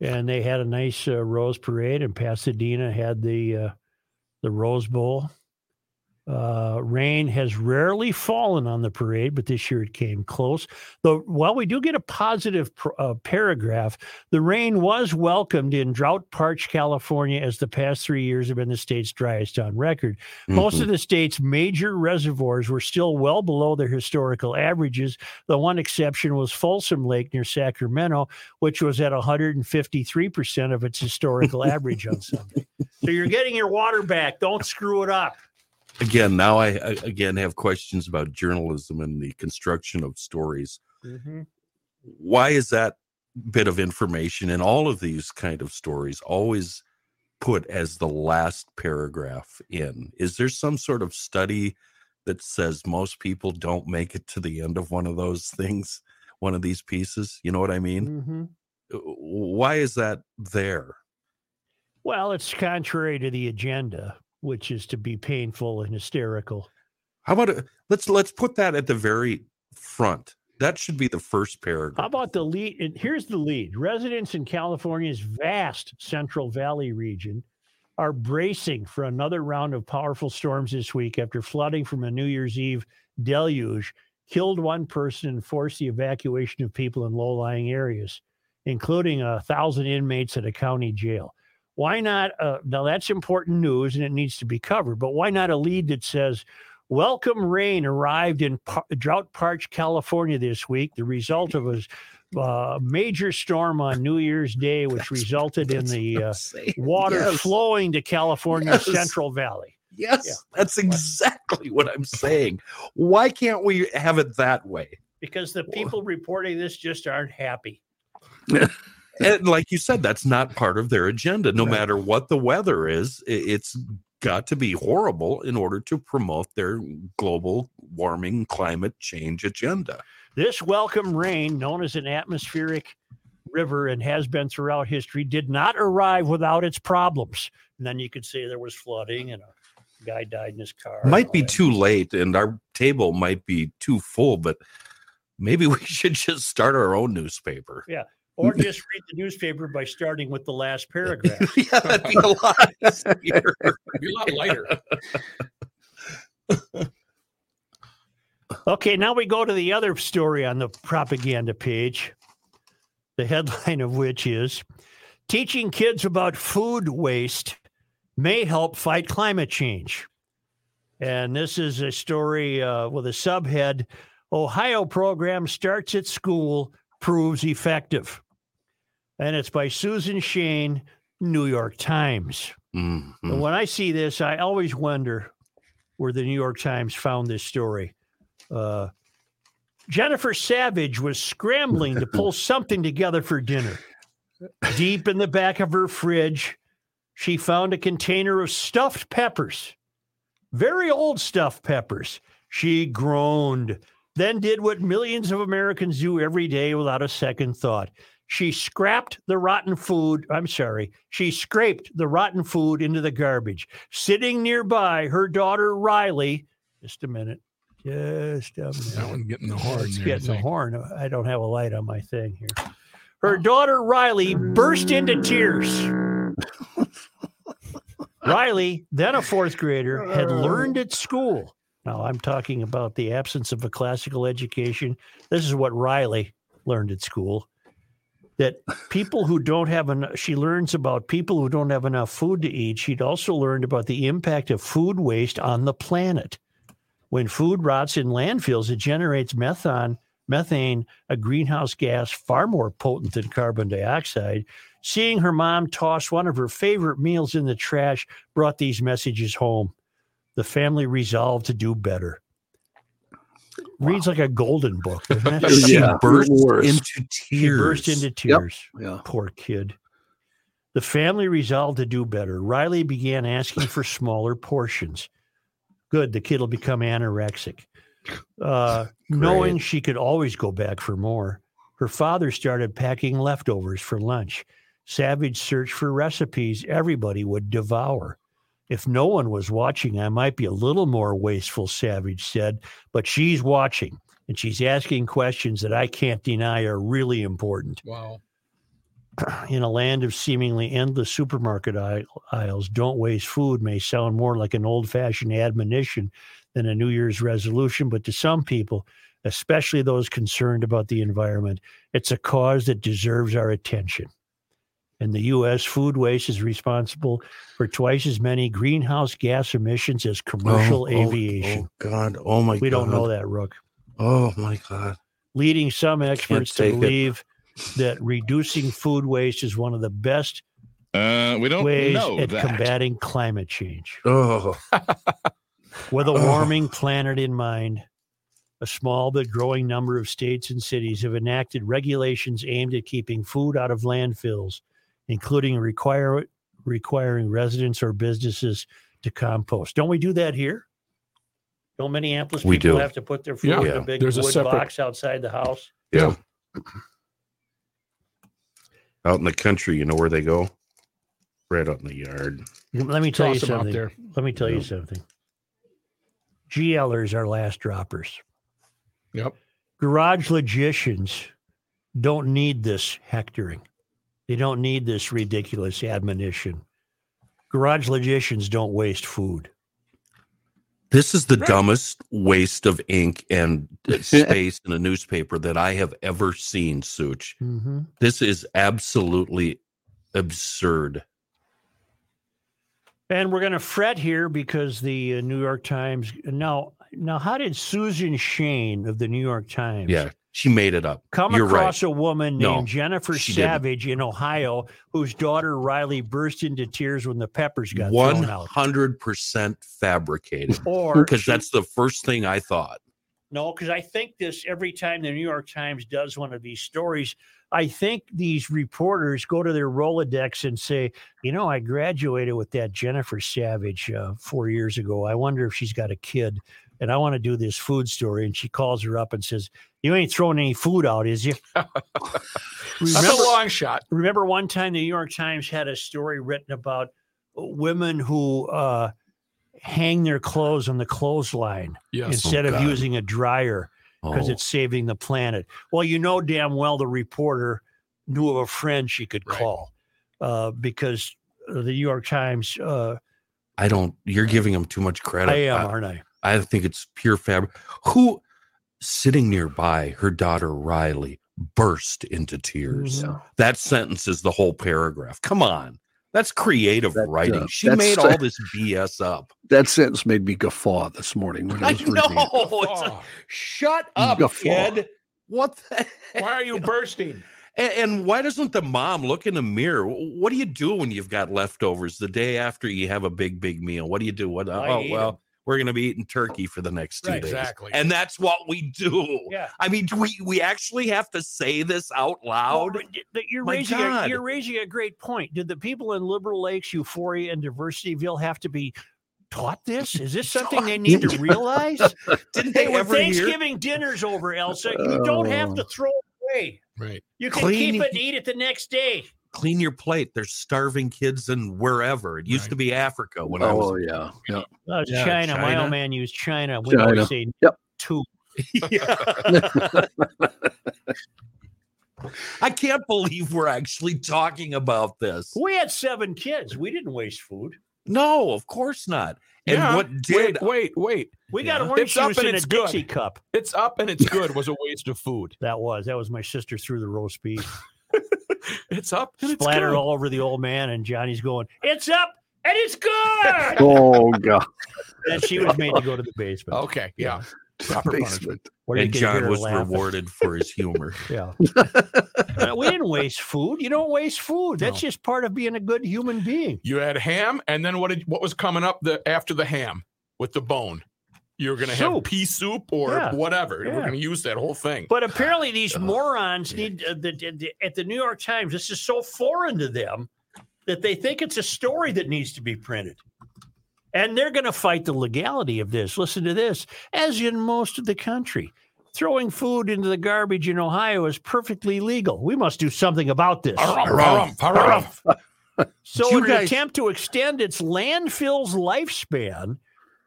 And they had a nice uh, Rose Parade, and Pasadena had the uh, the Rose Bowl. Uh, rain has rarely fallen on the parade, but this year it came close. Though, while we do get a positive pr- uh, paragraph, the rain was welcomed in drought parched California as the past three years have been the state's driest on record. Most Mhm. of the state's major reservoirs were still well below their historical averages. The one exception was Folsom Lake near Sacramento, which was at 153% of its historical average on Sunday. So you're getting your water back. Don't screw it up. Again, now I, I again have questions about journalism and the construction of stories. Why is that bit of information in all of these kind of stories always put as the last paragraph in? Is there some sort of study that says most people don't make it to the end of one of those things, one of these pieces? You know what I mean? Mhm. Uh, Why is that there? Well, it's contrary to the agenda, which is to be painful and hysterical. How about uh, let's let's put that at the very front. That should be the first paragraph. How about the lead? and Here's the lead. Residents in California's vast Central Valley region are bracing for another round of powerful storms this week after flooding from a New Year's Eve deluge killed one person and forced the evacuation of people in low lying areas, including a thousand inmates at a county jail. Why not? Uh, now, that's important news and it needs to be covered, but why not a lead that says Welcome rain arrived in par- drought parched California this week, the result of a uh, major storm on New Year's Day, which resulted in the uh, water Yes. flowing to California's Yes. Central Valley. Yes, Yeah. that's exactly what I'm saying. Why can't we have it that way? Because the people reporting this just aren't happy. And like you said, that's not part of their agenda. No matter what the weather is, it's got to be horrible in order to promote their global warming climate change agenda. This welcome rain, known as an atmospheric river and has been throughout history, did not arrive without its problems. And then you could say there was flooding and a guy died in his car. Might be that. too late and our table might be too full, but maybe we should just start our own newspaper. Or just read the newspaper by starting with the last paragraph. yeah, that'd be a lot easier. Be a lot lighter. Okay, now we go to the other story on the propaganda page. The headline of which is Teaching kids about food waste may help fight climate change. And this is a story uh, with a subhead Ohio program starts at school, proves effective. And it's by Susan Shain, New York Times. Mhm. And when I see this, I always wonder where the New York Times found this story. Uh, Jennifer Savage was scrambling to pull something together for dinner. Deep in the back of her fridge, she found a container of stuffed peppers, very old stuffed peppers. She groaned, then did what millions of Americans do every day without a second thought. She scrapped the rotten food. I'm sorry. She scraped the rotten food into the garbage. Sitting nearby, her daughter Riley. Just a minute. Just a minute. That one getting the horn. It's getting the horn. I don't have a light on my thing here. Her oh. daughter Riley burst into tears. Riley, then a fourth grader, had oh. learned at school. Now I'm talking about the absence of a classical education. This is what Riley learned at school. That people who don't have enough, she learns about people who don't have enough food to eat. She'd also learned about the impact of food waste on the planet. When food rots in landfills, it generates methane, methane, a greenhouse gas far more potent than carbon dioxide. Seeing her mom toss one of her favorite meals in the trash brought these messages home. The family resolved to do better. Reads like a golden book, doesn't it? She Yeah, burst worse. into She tears. burst into tears. Yeah. Poor kid. The family resolved to do better. Riley began asking for smaller portions. Good, the kid will become anorexic. Uh, knowing she could always go back for more, her father started packing leftovers for lunch. Savage searched for recipes everybody would devour. If no one was watching, I might be a little more wasteful, Savage said, but she's watching and she's asking questions that I can't deny are really important Wow. in a land of seemingly endless supermarket aisle- aisles, don't waste food may sound more like an old fashioned admonition than a New Year's resolution, but to some people, especially those concerned about the environment, it's a cause that deserves our attention. In the U.S., food waste is responsible for twice as many greenhouse gas emissions as commercial Oh, oh, aviation. Oh, God. Oh my God. we God. don't know that, Rook. Oh my God. Leading some experts to take it. believe that reducing food waste is one of the best Uh, we don't ways know at that. combating climate change. Oh, With a Ugh. warming planet in mind, a small but growing number of states and cities have enacted regulations aimed at keeping food out of landfills, including require, requiring residents or businesses to compost. Don't we do that here? Don't Minneapolis We people do. have to put their food Yeah. in Yeah. a big There's a wood separate- box outside the house? yeah. Out in the country, you know where they go? Right out in the yard. Let me tell you Toss them out something. there. Let me tell you something. GLers are last droppers. Yep. Garage logicians don't need this hectoring. They don't need this ridiculous admonition. Garage logicians don't waste food. This is the dumbest waste of ink and space in a newspaper that I have ever seen, Such. Mm-hmm. This is absolutely absurd. And we're going to fret here because the uh, New York Times. Now, now, how did Susan Shain of the New York Times Yeah, she made it up. come You're right. across a woman No, named Jennifer she didn't. Savage in Ohio whose daughter Riley burst into tears when the peppers got One thrown out? hundred percent fabricated. Or Because that's the first thing I thought. No, because I think this every time the New York Times does one of these stories, I think these reporters go to their Rolodex and say, you know, I graduated with that Jennifer Savage uh, four years ago. I wonder if she's got a kid. And I want to do this food story. And she calls her up and says, You ain't throwing any food out, is you? That's a long shot. remember one time the New York Times had a story written about women who uh, hang their clothes on the clothesline Yes. instead of using a dryer because Oh, it's saving the planet. Well, you know damn well the reporter knew of a friend she could Right. call uh, because the New York Times. Uh, I don't. You're giving them too much credit. I am, aren't I? I think it's pure fabric. Who sitting nearby, her daughter Riley burst into tears. Mhm. That sentence is the whole paragraph. Come on. That's creative That, writing. uh, she made all this BS up. That sentence made me guffaw this morning when I I know. it. It's like, Oh, shut up, Guffaw. kid. What the why are you bursting? And, and why doesn't the mom look in the mirror? What do you do when you've got leftovers the day after you have a big, big meal? What do you do? What? I oh eat well, 'em. We're going to be eating turkey for the next two Right, days, exactly. and that's what we do. Yeah. I mean, do we we actually have to say this out loud? but d- but you're My raising a, you're raising a great point. Did the people in Liberal Lakes, Euphoria, and Diversityville have to be taught this? Is this something they need to realize? Didn't they when ever hear? Thanksgiving dinner's over, Elsa, you don't have oh. to Oh. throw it away. Right. You can Clean- keep it and eat it the next day. Clean your plate. There's starving kids in wherever. It used Right. to be Africa when I Oh was. yeah, yeah. Uh, Yeah, China. My old man used China. We China. always say Yep. two. Yeah. I can't believe we're actually talking about this. We had seven kids. We didn't waste food. No, of course not. And Yeah. what did Wait, wait, wait. We got Yeah. orange It's up juice and in a good. Dixie cup. It's up and it's good was a waste of food. That was that was my sister threw the roast beef, It's up and it's splattered good. all over the old man, and Johnny's going, "It's up and it's good." Oh god, and she was made to go to the basement. Okay. Yeah. Proper basement. Where you and John was laughing. rewarded for his humor. Yeah, we didn't waste food. You don't waste food. That's No. just part of being a good human being. You had ham, and then what did what was coming up the after the ham with the bone? You were gonna have pea soup or Yeah. whatever. Yeah. We're gonna use that whole thing. But apparently, these Uh, morons need uh, the, the- the- at the New York Times. This is so foreign to them that they think it's a story that needs to be printed. And they're going to fight the legality of this. Listen to this. As in most of the country, throwing food into the garbage in Ohio is perfectly legal. We must do something about this. Harumph, harumph, harumph. So, You in an attempt to extend its landfill's lifespan,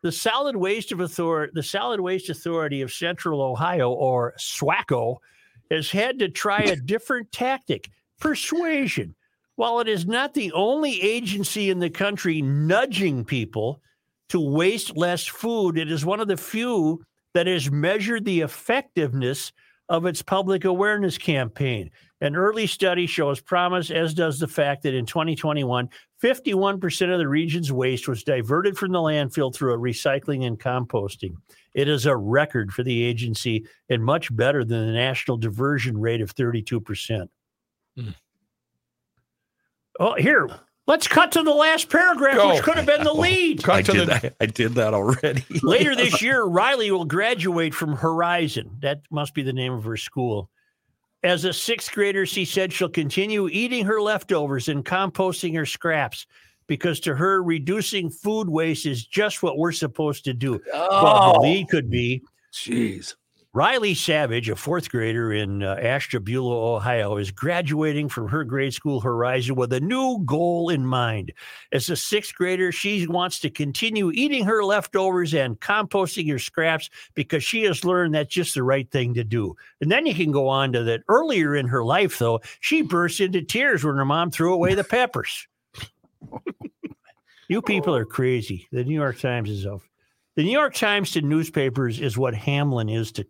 the Solid Waste of the Solid Waste Authority of Central Ohio, or SWACO, has had to try a different tactic: persuasion. While it is not the only agency in the country nudging people to waste less food, it is one of the few that has measured the effectiveness of its public awareness campaign. An early study shows promise, as does the fact that in 2021, 51% of the region's waste was diverted from the landfill through a recycling and composting. It is a record for the agency and much better than the national diversion rate of 32%. Hmm. Oh, here, let's cut to the last paragraph, Go. which could have been the lead. Cut I to did, the that, I did that already. Later this year, Riley will graduate from Horizon. That must be the name of her school. As a sixth grader, she said she'll continue eating her leftovers and composting her scraps because to her, reducing food waste is just what we're supposed to do. Well, the oh. lead could be Jeez. Riley Savage, a fourth grader in uh, Ashtabula, Ohio, is graduating from her grade school Horizon with a new goal in mind. As a sixth grader, she wants to continue eating her leftovers and composting her scraps because she has learned that's just the right thing to do. And then you can go on to that. Earlier in her life, though, she burst into tears when her mom threw away the peppers. you people are crazy. The New York Times is off. The New York Times to newspapers is what Hamline is to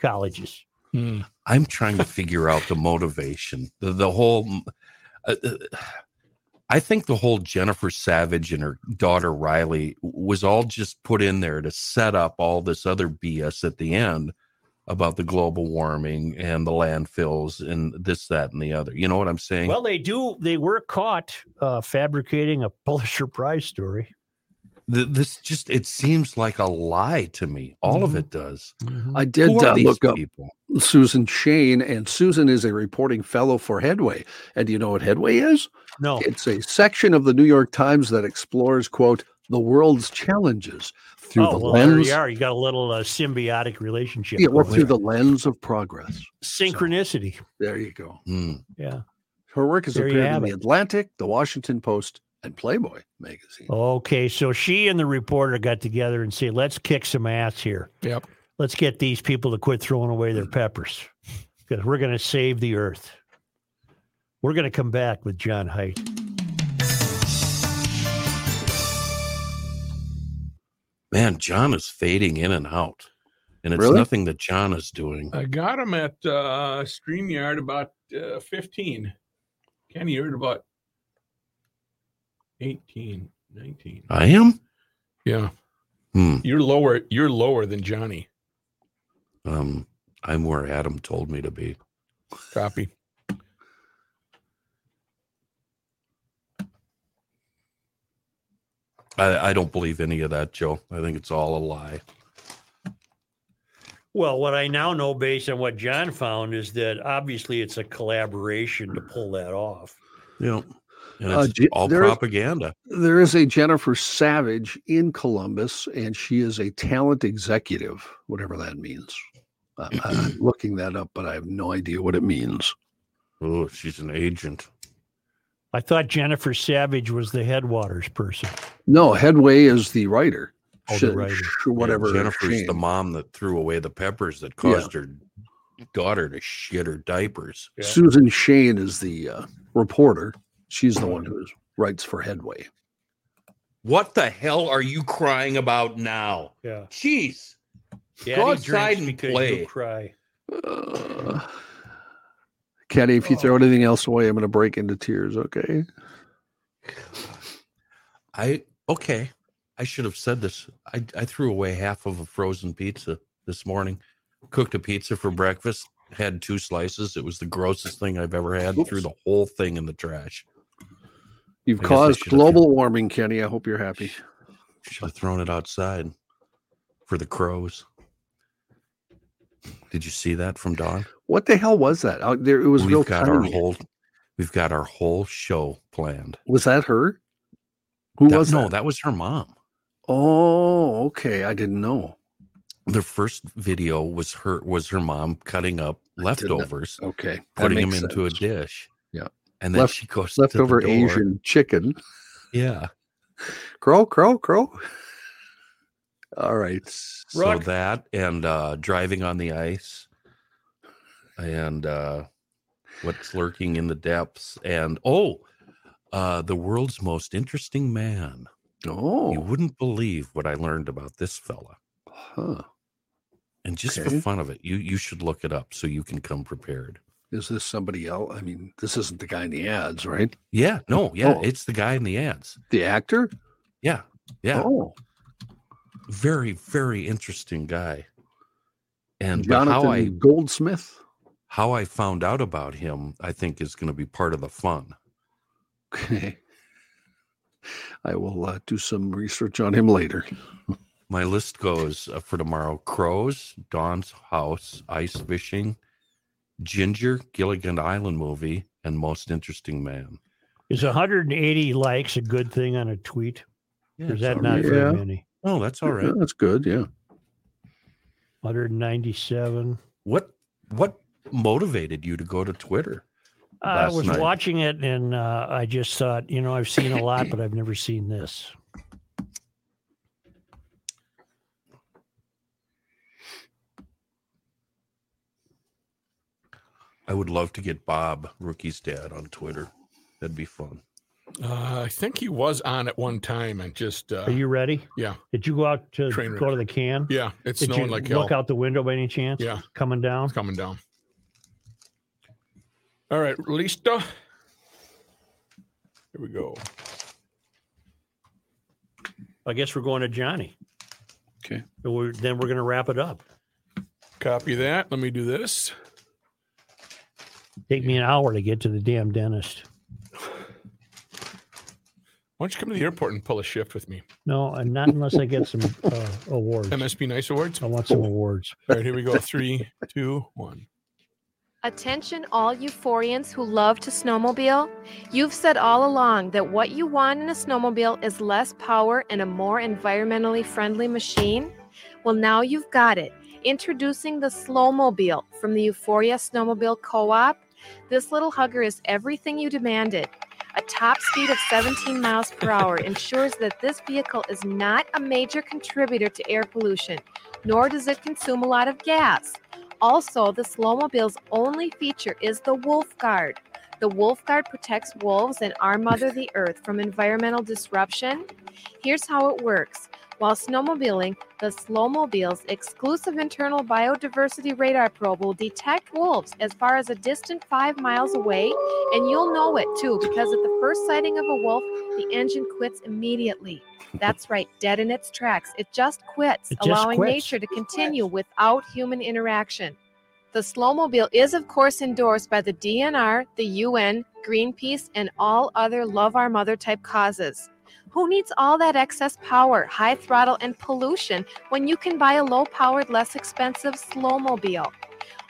colleges. Hmm. I'm trying to figure out the motivation, the, the whole. Uh, uh, I think the whole Jennifer Savage and her daughter Riley was all just put in there to set up all this other BS at the end about the global warming and the landfills and this, that, and the other. You know what I'm saying? Well, they do. They were caught uh, fabricating a Pulitzer Prize story. Th- this just it seems like a lie to me. All of Mhm. it does. I did uh, these look up people? Susan Shain, and Susan is a reporting fellow for Headway. And do you know what Headway is? No, It's a section of the New York Times that explores, quote, the world's challenges through oh, the well, there lens. you are. You got a little uh, symbiotic relationship. Yeah, well, through there. the lens of progress. synchronicity. There you go. Hmm. Yeah. Her work has There appeared in have the. Atlantic, the Washington Post, and Playboy magazine. Okay, so she and the reporter got together and said, "Let's kick some ass here. Yep. Let's get these people to quit throwing away their peppers because we're going to save the earth." We're going to come back with John Height. Man, John is fading in and out. And it's Really? nothing that John is doing. I got him at uh, StreamYard about uh, 15. Kenny, you're about 18, 19. I am? Yeah. Hmm. You're lower. You're lower than Johnny. Um, I'm where Adam told me to be. Copy. I, I don't believe any of that, Joe. I think it's all a lie. Well, what I now know based on what John found is that obviously it's a collaboration to pull that off. Yeah. And Uh, it's J- all there is- propaganda. There is a Jennifer Savage in Columbus, and she is a talent executive, whatever that means. Uh, I'm looking that up, but I have no idea what it means. Oh, she's an agent. I thought Jennifer Savage was the headwaters person. No, Headway is the writer. Oh, the writer. sh- whatever. Yeah, Jennifer's Shane. the mom that threw away the peppers that Yeah. caused her daughter to shit her diapers. Yeah. Susan Shain is the uh, reporter. She's the one who writes for Headway. What the hell are you crying about now? Yeah. Jeez. Daddy outside and play. you cry. Uh, Kenny, if you throw anything else away, I'm going to break into tears. Okay. I okay. I should have said this. I, I threw away half of a frozen pizza this morning. Cooked a pizza for breakfast. Had two slices. It was the grossest thing I've ever had. Threw the whole thing in the trash. You've caused global warming, Kenny. I hope you're happy. Should have thrown it outside for the crows. Did you see that from Dawn? What the hell was that? Out there, it was real we've got our whole we've got our whole show planned. Was that her? Who That- was no, that? that was her mom. Oh, okay. I didn't know. The first video was her was her mom cutting up leftovers, Okay. that putting them makes into a dish. Yeah. And then Left- she goes to the Leftover door. Asian chicken. Yeah. Crow, crow, crow. All right. So that and uh driving on the ice and uh what's lurking in the depths and oh uh the world's most interesting man. Oh, You wouldn't believe what I learned about this fella. huh. And just Okay. for fun of it, you you should look it up so you can come prepared. Is this somebody else? I mean, this isn't the guy in the ads, right? Yeah, no, yeah, Oh. it's the guy in the ads. The actor? Yeah, yeah, Oh, very, very interesting guy. And Jonathan how I Goldsmith. how I found out about him, I think is going to be part of the fun. Okay. I will uh, do some research on him later. My list goes uh, for tomorrow: crows, Dawn's house, ice fishing, Ginger, Gilligan Island movie, and most interesting man. Is 180 likes a good thing on a tweet? Yeah, is that not right. Yeah. very many? Oh, that's all right. Yeah, that's good. Yeah. 197. What what motivated you to go to Twitter? I was night. watching it and uh, I just thought, you know, I've seen a lot, but I've never seen this. I would love to get Bob, Rookie's dad, on Twitter. That'd be fun. Uh, I think he was on at one time and just. Uh, Are you ready? yeah. Did you go out to Train go to the can? yeah, it's Did you snowing like hell. look out the window by any chance? Yeah. Coming down? It's coming down. All right, listo. Here we go. I guess we're going to Johnny. Okay. We're, then we're going to wrap it up. Copy that. Let me do this. Take me an hour to get to the damn dentist. Why don't you come to the airport and pull a shift with me? No, and not unless I get some uh, awards. MSP Nice Awards. I want some awards. All right, here we go. Three, two, one. Attention, all euphorians who love to snowmobile. You've said all along that what you want in a snowmobile is less power and a more environmentally friendly machine. Well, now you've got it. Introducing the Slowmobile from the Euphoria Snowmobile Co op. This little hugger is everything you demanded. A top speed of 17 miles per hour ensures that this vehicle is not a major contributor to air pollution, nor does it consume a lot of gas. Also, the Slowmobile's only feature is the Wolf Guard. The Wolf Guard protects wolves and our Mother the Earth from environmental disruption. Here's how it works. While snowmobiling, the Slowmobile's exclusive internal biodiversity radar probe will detect wolves as far as a distant five miles away, and you'll know it too because at the first sighting of a wolf, the engine quits immediately. That's right, dead in its tracks. It just quits, It just allowing quits. nature to continue without human interaction. The Slowmobile is, of course, endorsed by the DNR, the UN, Greenpeace, and all other Love Our Mother type causes. Who needs all that excess power, high throttle, and pollution when you can buy a low powered, less expensive Slowmobile?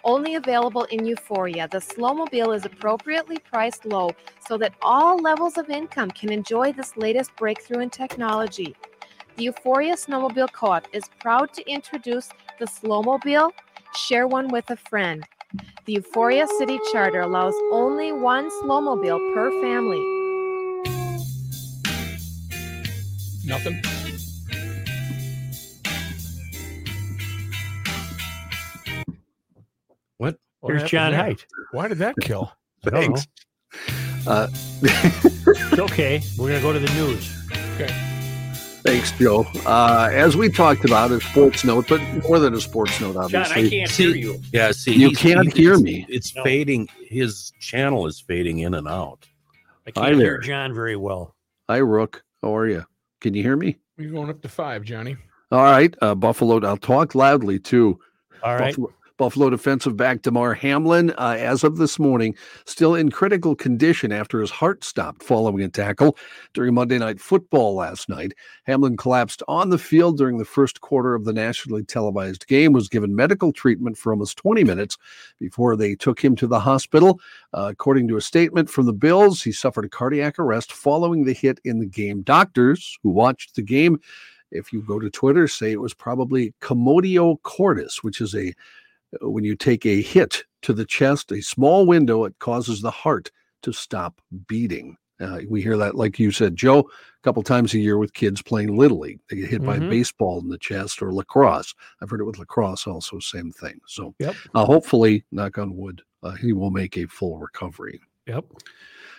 Only available in Euphoria, the Slowmobile is appropriately priced low so that all levels of income can enjoy this latest breakthrough in technology. The Euphoria Snowmobile Co op is proud to introduce the Slowmobile. Share one with a friend. The Euphoria City Charter allows only one Slowmobile per family. Nothing. What? What Here's John there? Height. Why did that kill? I don't know. Thanks. Uh, It's okay. We're going to go to the news. Okay. Thanks, Joe. Uh, as we talked about, a sports note, but more than a sports note, obviously. John, obviously. I can't hear you. Yeah, see, You can't he's- hear it's- me. It's No. fading. His channel is fading in and out. I can't hear there. John very well. Hi, Rook. How are you? Can you hear me? We're going up to five, Johnny. All right. Uh, Buffalo, I'll talk loudly too. All right. Buffalo, Buffalo defensive back Damar Hamlin, uh, as of this morning, still in critical condition after his heart stopped following a tackle during Monday Night Football last night. Hamlin collapsed on the field during the first quarter of the nationally televised game, was given medical treatment for almost 20 minutes before they took him to the hospital. Uh, according to a statement from the Bills, he suffered a cardiac arrest following the hit in the game. Doctors who watched the game if you go to Twitter, say it was probably commotio cordis, which is a when you take a hit to the chest, a small window, it causes the heart to stop beating. Uh, we hear that, like you said, Joe, a couple times a year with kids playing little league. They get hit by a baseball in the chest or lacrosse. I've heard it with lacrosse also, same thing. So, Yep. uh, hopefully, knock on wood, uh, he will make a full recovery. Yep.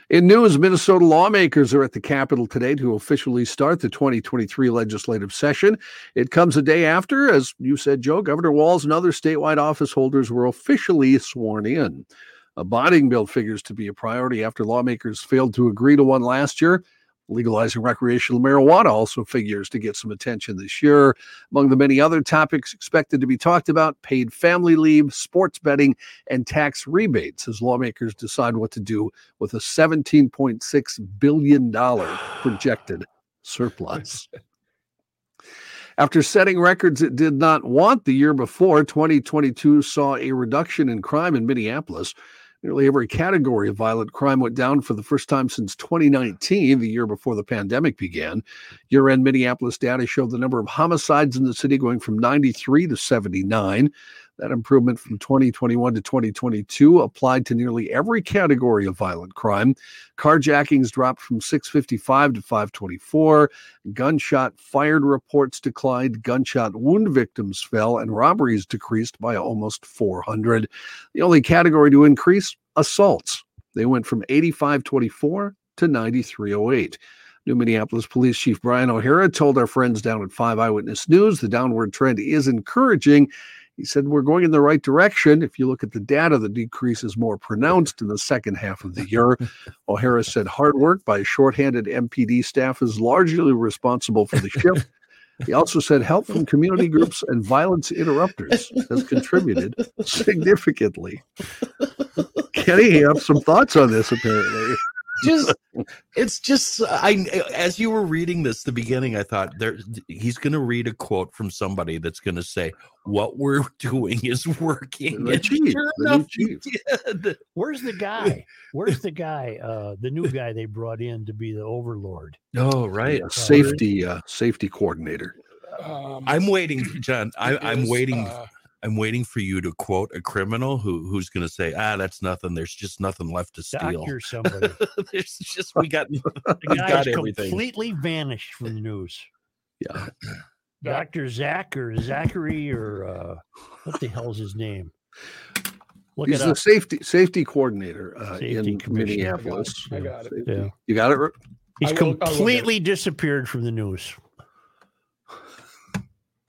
In news, Minnesota lawmakers are at the Capitol today to officially start the 2023 legislative session. It comes a day after, as you said, Joe, Governor Walz and other statewide office holders were officially sworn in. A bonding bill figures to be a priority after lawmakers failed to agree to one last year. Legalizing recreational marijuana also figures to get some attention this year. Among the many other topics expected to be talked about, paid family leave, sports betting, and tax rebates as lawmakers decide what to do with a $17.6 billion projected surplus. After setting records it did not want the year before, 2022 saw a reduction in crime in Minneapolis. Nearly every category of violent crime went down for the first time since 2019, the year before the pandemic began. Year end Minneapolis data showed the number of homicides in the city going from 93 to 79. That improvement from 2021 to 2022 applied to nearly every category of violent crime. Carjackings dropped from 655 to 524. Gunshot fired reports declined. Gunshot wound victims fell, and robberies decreased by almost 400. The only category to increase assaults. They went from 8524 to 9308. New Minneapolis Police Chief Brian O'Hara told our friends down at 5 Eyewitness News the downward trend is encouraging. He said, We're going in the right direction. If you look at the data, the decrease is more pronounced in the second half of the year. O'Hara said, Hard work by a shorthanded MPD staff is largely responsible for the shift. He also said help from community groups and violence interrupters has contributed significantly. Kenny, you have some thoughts on this apparently. Just it's just i as you were reading this the beginning i thought there he's going to read a quote from somebody that's going to say what we're doing is working The chief, sure the enough, chief. did. Where's the guy? Where's the guy? Uh, the new guy they brought in to be the overlord. oh right Uh, safety uh, safety coordinator. Um, i'm waiting john I, it i'm waiting uh, i'm waiting for you to quote a criminal who who's going to say ah that's nothing there's just nothing left to steal Doctor somebody. there's just we got The guy's got completely vanished from the news. Yeah. Dr. Zach or Zachary or uh, what the hell's his name? Look He's it the safety safety coordinator uh, Safety in commissioner. I got. Minneapolis. I got it. Yeah. You got it. He's will- I will get it. completely disappeared from the news.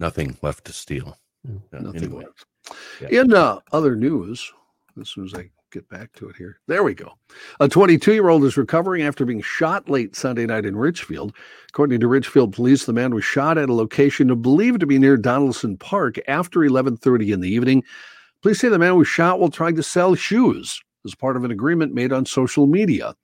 nothing left to steal Yeah, Nothing anyway. left. In uh, other news, as soon as I get back to it here, there we go. A 22 year old is recovering after being shot late Sunday night in Richfield. According to Richfield police, the man was shot at a location believed to be near Donaldson Park after 11:30 in the evening. Police say the man was shot while trying to sell shoes as part of an agreement made on social media.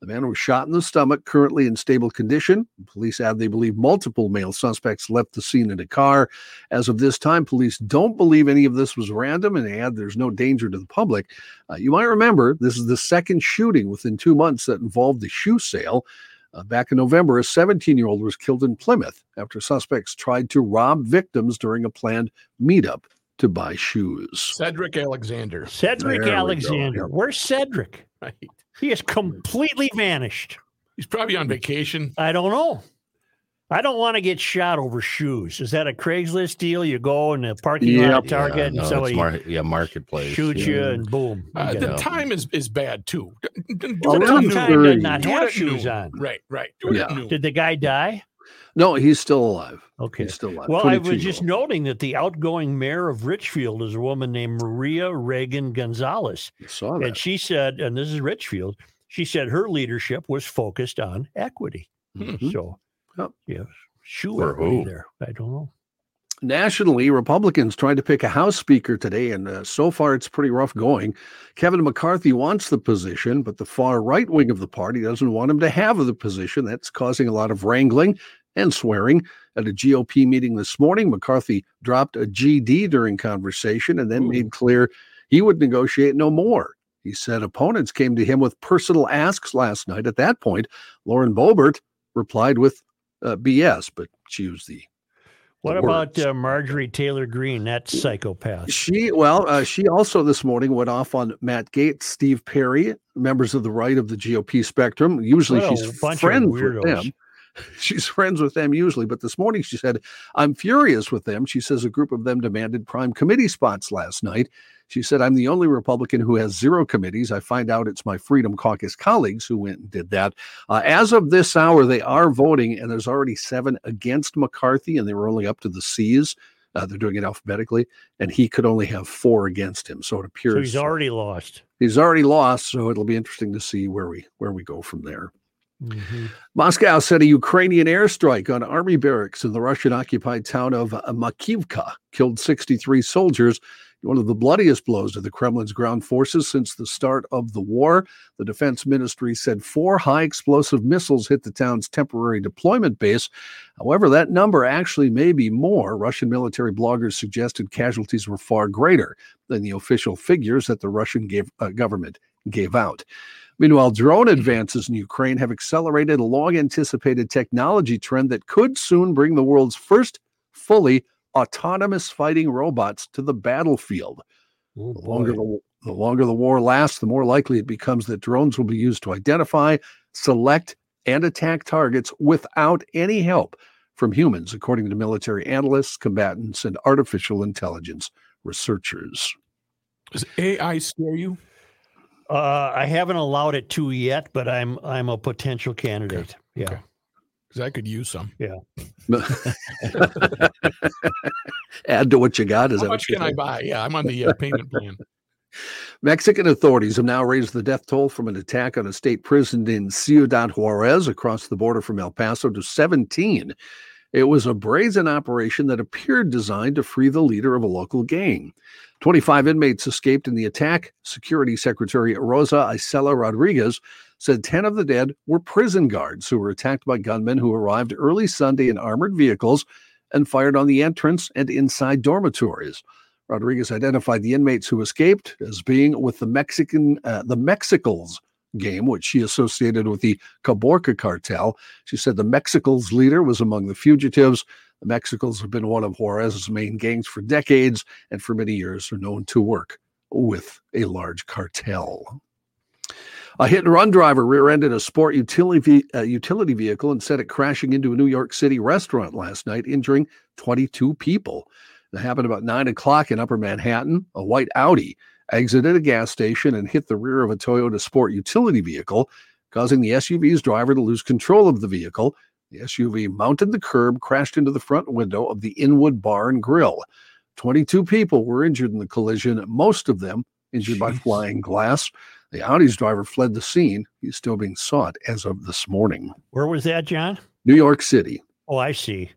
The man was shot in the stomach, currently in stable condition. Police add they believe multiple male suspects left the scene in a car. As of this time, police don't believe any of this was random and they add there's no danger to the public. Uh, you might remember this is the second shooting within two months that involved the shoe sale. Uh, back in November, a 17 year old was killed in Plymouth after suspects tried to rob victims during a planned meetup to buy shoes. Cedric Alexander. Cedric There Alexander. yep. Where's Cedric? Right. He has completely vanished. He's probably on vacation. I don't know. I don't want to get shot over shoes. Is that a Craigslist deal? You go in the parking lot Yep. at Target Yeah, and no, it's somebody mar- yeah marketplace shoots yeah. you and boom. you Uh, the it. time is is bad too. D- d- Do Well, it at noon. Time did not Do have at shoes noon. on. Right, right. Do it at Yeah. noon. Did the guy die? No, he's still alive. Okay. He's still alive. Well, I was just noting that the outgoing mayor of Richfield is a woman named Maria Reagan Gonzalez. saw that. And she said, and this is Richfield, she said her leadership was focused on equity. Mhm. So, Yep. yeah, sure. For who? there. I don't know. Nationally, Republicans tried to pick a House Speaker today, and uh, so far it's pretty rough going. Kevin McCarthy wants the position, but the far right wing of the party doesn't want him to have the position. That's causing a lot of wrangling and swearing. At a GOP meeting this morning, McCarthy dropped a GD during conversation and then Ooh. made clear he would negotiate no more. He said opponents came to him with personal asks last night. At that point, Lauren Boebert replied with uh, BS, but she used the What about uh, Marjorie Taylor Greene, that psychopath? She well, uh, she also this morning went off on Matt Gaetz, Steve Perry, members of the right of the GOP spectrum. Usually, a she's friends with them. She's friends with them usually, but this morning she said, "I'm furious with them." She says a group of them demanded prime committee spots last night. She said, "I'm the only Republican who has zero committees. I find out it's my Freedom Caucus colleagues who went and did that." Uh, as of this hour, they are voting, and there's already seven against McCarthy, and they were only up to the C's. Uh, they're doing it alphabetically, and he could only have four against him. So it appears So he's already lost. he's already lost. So it'll be interesting to see where we where we go from there. Mhm. Moscow said a Ukrainian airstrike on army barracks in the Russian occupied town of uh, Makiivka killed 63 soldiers. One of the bloodiest blows to the Kremlin's ground forces since the start of the war. The defense ministry said four high explosive missiles hit the town's temporary deployment base. However, that number actually may be more. Russian military bloggers suggested casualties were far greater than the official figures that the Russian gave, uh, government gave out. Meanwhile, drone advances in Ukraine have accelerated a long anticipated technology trend that could soon bring the world's first fully autonomous fighting robots to the battlefield. Oh, The longer the, the longer the war lasts, the more likely it becomes that drones will be used to identify, select, and attack targets without any help from humans, according to military analysts, combatants, and artificial intelligence researchers. Does AI scare you? Uh, I haven't allowed it to yet, but I'm I'm a potential candidate. Yeah. Okay. because I could use some. Yeah. Add to what you got. Is How that what much you can I buy? Yeah, I'm on the uh, payment plan. Mexican authorities have now raised the death toll from an attack on a state prison in Ciudad Juarez across the border from El Paso to 17. It was a brazen operation that appeared designed to free the leader of a local gang. 25 inmates escaped in the attack. Security Secretary Rosa Isela Rodriguez said 10 of the dead were prison guards who were attacked by gunmen who arrived early Sunday in armored vehicles and fired on the entrance and inside dormitories. Rodriguez identified the inmates who escaped as being with the Mexican, uh, the Mexicles game, which she associated with the Caborca cartel. She said the Mexicles leader was among the fugitives. The Mexicles have been one of Juarez's main gangs for decades and for many years are known to work with a large cartel. A hit and run driver rear ended a sport utility, uh, utility vehicle and sent it crashing into a New York City restaurant last night, injuring 22 people. It happened about nine o'clock in Upper Manhattan. A white Audi exited a gas station and hit the rear of a Toyota Sport utility vehicle, causing the SUV's driver to lose control of the vehicle. The SUV mounted the curb, crashed into the front window of the Inwood Bar and Grill. 22 people were injured in the collision, most of them injured by flying glass. The Audi's driver fled the scene. He's still being sought as of this morning. Where was that, John? New York City. Oh, I see.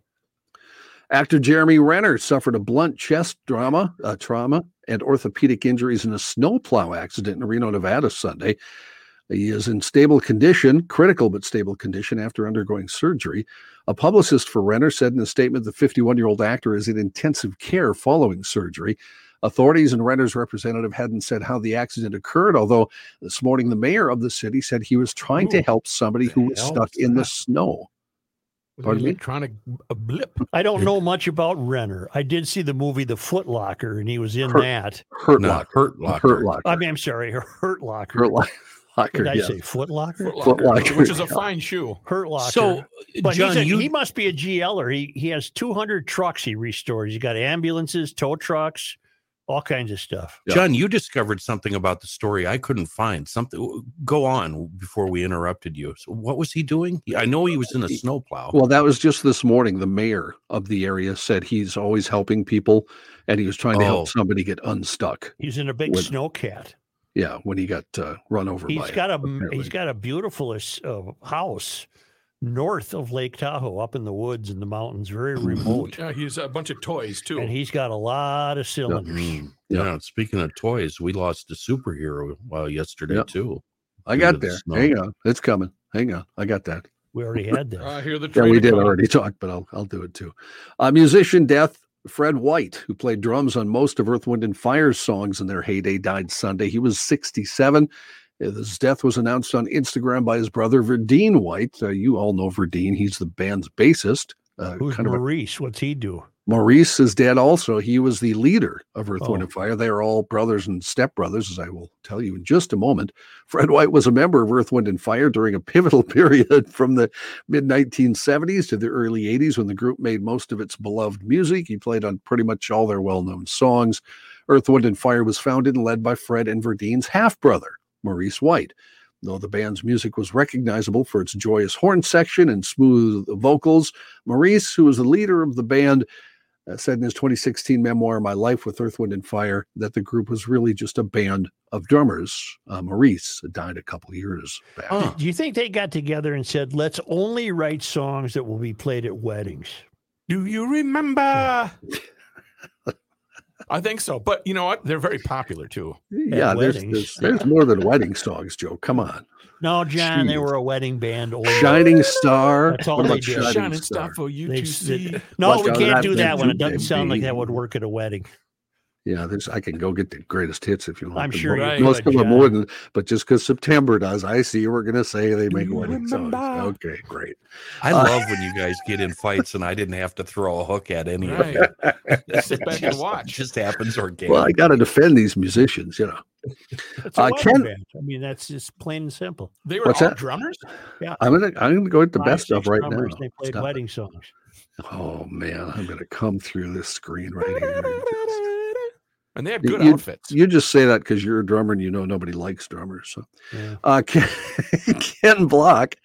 Actor Jeremy Renner suffered a blunt chest trauma, uh, trauma and orthopedic injuries in a snowplow accident in Reno, Nevada Sunday. He is in stable condition, critical but stable condition after undergoing surgery. A publicist for Renner said in a statement the 51 year old actor is in intensive care following surgery. Authorities and Renner's representative hadn't said how the accident occurred, although this morning the mayor of the city said he was trying to help somebody who was stuck is in the snow. With Pardon an me? electronic a blip. I don't know much about Renner. I did see the movie The Foot Locker, and he was in Hurt- that. Hurt No, locker. Hurt Locker. Hurt locker. I mean, I'm sorry, Hurt Locker. Hurt Lo- locker. Did I yeah. say Foot Locker? Foot Foot Locker, Locker, which is a yeah. fine shoe. Hurt Locker. So, but John, he's a, you he must be a GLer. He he has 200 trucks he restores. He's got ambulances, tow trucks, all kinds of stuff. Yeah. John, you discovered something about the story I couldn't find. Something. Go on before we interrupted you. So, what was he doing? I know he was in a snowplow. Well, that was just this morning. The mayor of the area said he's always helping people, and he was trying to Oh. help somebody get unstuck. He's in a big With- snowcat. Yeah, when he got uh, run over. by He's it, got a apparently. he's got a beautiful uh, house north of Lake Tahoe, up in the woods in the mountains, very Mm-hmm. remote. Yeah, he's a bunch of toys too. And he's got a lot of cylinders. Mm, Yeah. yeah. Speaking of toys, we lost a superhero uh, yesterday Yeah. too. I got to the there. Hang on, it's coming. Hang on, I got that. We already had that. I hear the Yeah, we did already talk, but I'll I'll do it too. Uh, musician death. Fred White, who played drums on most of Earth, Wind, and Fire's songs in their heyday, died Sunday. He was 67. Uh, His death was announced on Instagram by his brother Verdine White. Uh, you all know Verdine; he's the band's bassist. Uh, Who's kind of a Maurice? What's he do? Maurice is dead also. He was the leader of Earth, Wind, Oh. and Fire. They are all brothers and stepbrothers, as I will tell you in just a moment. Fred White was a member of Earth, Wind, and Fire during a pivotal period from the mid 1970s to the early 80s when the group made most of its beloved music. He played on pretty much all their well known songs. Earth, Wind, and Fire was founded and led by Fred and Verdine's half brother, Maurice White. Though the band's music was recognizable for its joyous horn section and smooth vocals, Maurice, who was the leader of the band, uh, said in his 2016 memoir, My Life with Earth, Wind, and Fire, that the group was really just a band of drummers. Uh, Maurice died a couple years back. Huh. Do you think they got together and said, let's only write songs that will be played at weddings? Do you remember? I think so, but you know what? They're very popular too. yeah, there's, there's, there's more than wedding songs, Joe. Come on. No, John, they were a wedding band. only. Shining Star. That's all What they about did. Shining Shining Star? stuff for you They to see. No, Watch we can't do that one. It doesn't sound like that would work at a wedding. Yeah, there's. I can go get the greatest hits if you want. I'm sure mo- you could, most of them wouldn't. But just because September does, I see we're going to say they make you wedding songs. Okay, great. I Uh, love when you guys get in fights and I didn't have to throw a hook at any of Right. it. Sit back and watch. just happens organically. Well, I got to defend these musicians, you know. It's a Uh, Ken- band. I mean, that's just plain and simple. They were all that? drummers. Yeah, I'm gonna I'm gonna go with the Five, best of six right now. They played Stop it. wedding songs. Oh man, I'm gonna come through this screen right here. And they have good you- outfits. You just say that because you're a drummer and you know nobody likes drummers. So, Yeah. uh, Ken, Ken Block,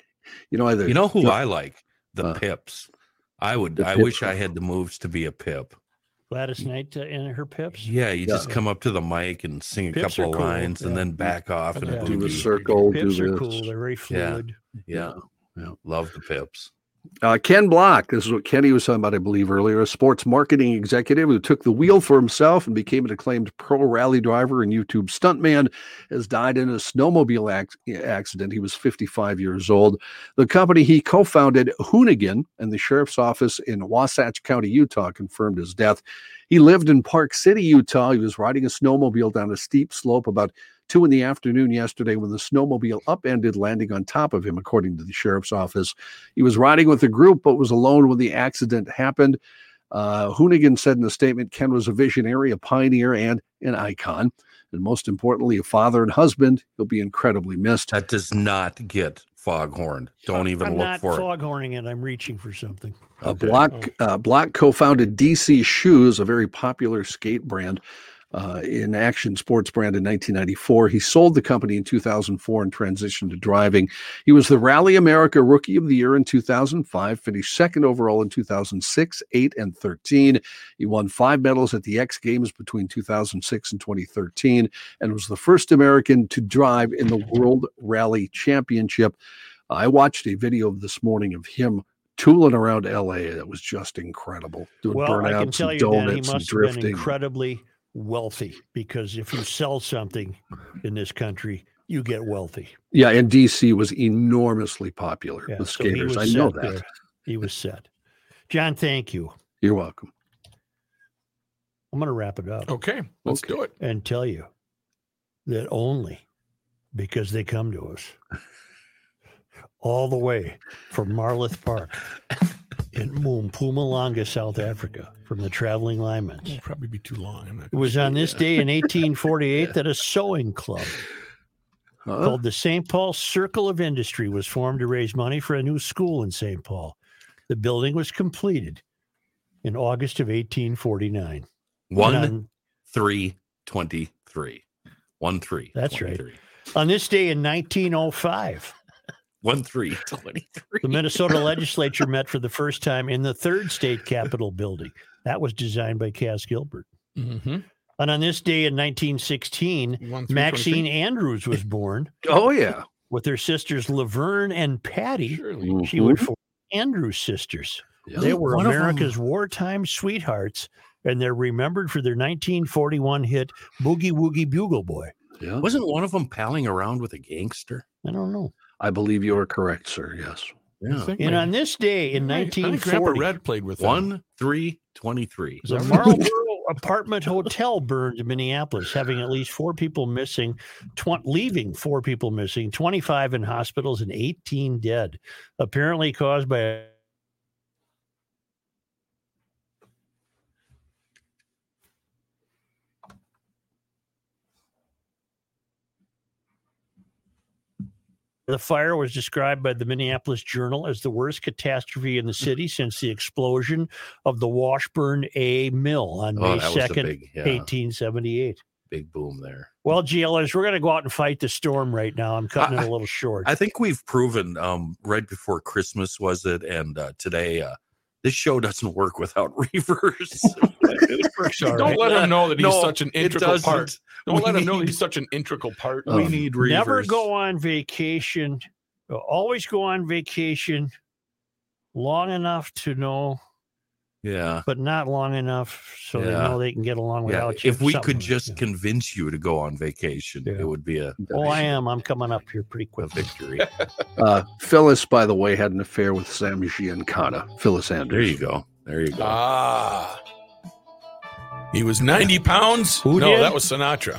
you know, either you know who I like? the Uh, pips. I would. I Pips. wish I had the moves to be a pip. Gladys Knight uh, and her pips. Yeah, you just come up to the mic and sing a Pips couple are of cool, lines and yeah. then back off and Yeah. a Do the boogie. circle, do Pips are this. cool. They're very Yeah. fluid. Yeah, Yeah. love the pips. Uh, Ken Block, this is what Kenny was talking about, I believe, earlier, a sports marketing executive who took the wheel for himself and became an acclaimed pro rally driver and YouTube stuntman, has died in a snowmobile ac- accident. He was 55 years old. The company he co founded, Hoonigan, and the sheriff's office in Wasatch County, Utah, confirmed his death. He lived in Park City, Utah. He was riding a snowmobile down a steep slope about two in the afternoon yesterday when the snowmobile upended, landing on top of him, according to the sheriff's office. He was riding with a group, but was alone when the accident happened. Uh, Hoonigan said in a statement Ken was a visionary, a pioneer, and an icon. And most importantly, a father and husband. He'll be incredibly missed. That does not get foghorned. Don't even I'm look not for it. foghorning it. I'm reaching for something. Uh, Okay. Block uh, Block co-founded DC Shoes, a very popular skate brand, uh, in action sports brand in 1994. He sold the company in 2004 and transitioned to driving. He was the Rally America Rookie of the Year in 2005, finished second overall in 2006, 8, and 13. He won five medals at the X Games between 2006 and 2013 and was the first American to drive in the World Rally Championship. I watched a video this morning of him tooling around LA. That was just incredible. Doing Well, I can tell and you that he donuts and must have been incredibly wealthy because if you sell something in this country, you get wealthy. Yeah, and DC was enormously popular Yeah, with so he skaters. was I know set that. there. He was set. John, thank you. You're welcome. I'm going to wrap it up Okay, let's Okay. do it. and tell you that only because they come to us all the way from Marloth Park in Mpumalanga, South Africa, from the Traveling Lymans. It'll probably be too long. It was on this day in 1848 that a sewing club Huh? called the St. Paul Circle of Industry was formed to raise money for a new school in St. Paul. The building was completed in August of 1849. One, And on, three, twenty-three. One, three. That's right. on this day in 1905, One, three, 23. the Minnesota legislature met for the first time in the third state capitol building. That was designed by Cass Gilbert. Mm-hmm. And on this day in 1916, Maxine Andrews was born Oh yeah. with her sisters Laverne and Patty. Surely. She would form Andrews sisters. Yeah. They were One America's wartime sweethearts, and they're remembered for their 1941 hit Boogie Woogie Bugle Boy. Yeah. Wasn't one of them palling around with a gangster? I don't know. I believe you are correct, sir. Yes. Yeah. And on this day in I think Grandpa Red played with them. One, three twenty three. 23. the Marlboro apartment hotel burned in Minneapolis, having at least four people missing, tw- leaving four people missing, 25 in hospitals, and 18 dead, apparently caused by The fire was described by the Minneapolis Journal as the worst catastrophe in the city since the explosion of the Washburn A mill on Oh, May that was the 2nd, big, yeah, 1878. big boom there. Well, GLers, we're going to go out and fight the storm right now. I'm cutting I- it a little short. I think we've proven um, right before Christmas was it, and uh, today uh, this show doesn't work without reverse. Don't let him know that he's No, such an integral part. Don't We let him know he's such an integral part. we Um, need reverse. Never go on vacation. Always go on vacation long enough to know, Yeah. but not long enough so they know they can get along Yeah, without you. if we Something could just that. convince you to go on vacation, Yeah. it would be a, Oh, I am. I'm coming up here pretty quick. victory. Uh, Phyllis, by the way, had an affair with Sam Giancana. Phyllis Andrews. there you go. There you go. Ah. He was 90 pounds? Who no, did? that was Sinatra.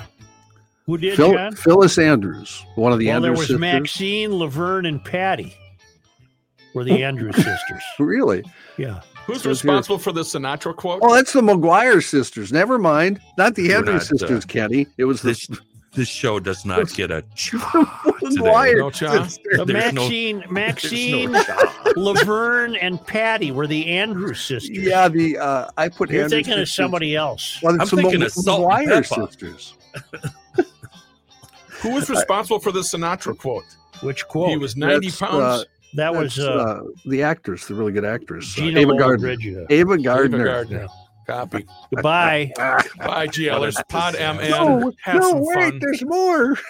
Who did, Phil- John? Phyllis Andrews, one of the well, there Andrews was sisters. Maxine, Laverne, and Patty were the Andrews sisters. Really? Yeah. Who's So it's responsible for the Sinatra quote? Oh, that's the McGuire sisters. Never mind. Not the We're Andrews not, uh, sisters, Kenny. It was the this this show does not get a cha today. McGuire No cha? sisters. The There's no- Maxine, There's Maxine, no. Laverne, and Patty were the Andrews sisters. Yeah, the uh, I put You're Andrews thinking of somebody else. Well, I'm thinking Mc- of Salt and McGuire Pepper. sisters. Who was responsible for the Sinatra quote? Which quote? He was 90 That's, pounds. uh, That was That's, uh, the actress, the really good actress, uh, Gina Ava Lollobrigida. Gardner. Ava Gardner. Gardner. Copy. Goodbye. Bye, GLers. Pod MN. No, Have no, some wait, fun. there's more.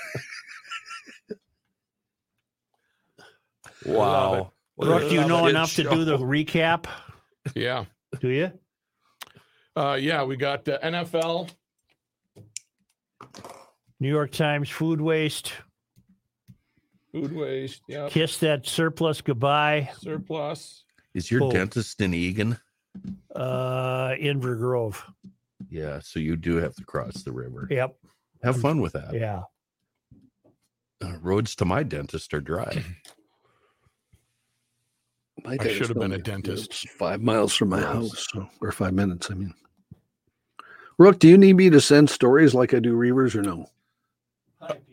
Wow. Brooke, do you know Good enough to do the recap? Yeah. Do you? Uh, yeah, we got the NFL. New York Times food waste. Food waste. Yeah. Kiss that surplus goodbye. Surplus. Is your Oh. dentist in Eagan? Uh, Inver Grove. Yeah, so you do have to cross the river. Yep. Have fun with that. Yeah. Uh, roads to my dentist are dry. My I dentist should have been a only dentist. lives Five miles from my house, so, or five minutes. I mean, Rook, do you need me to send stories like I do Reavers or no?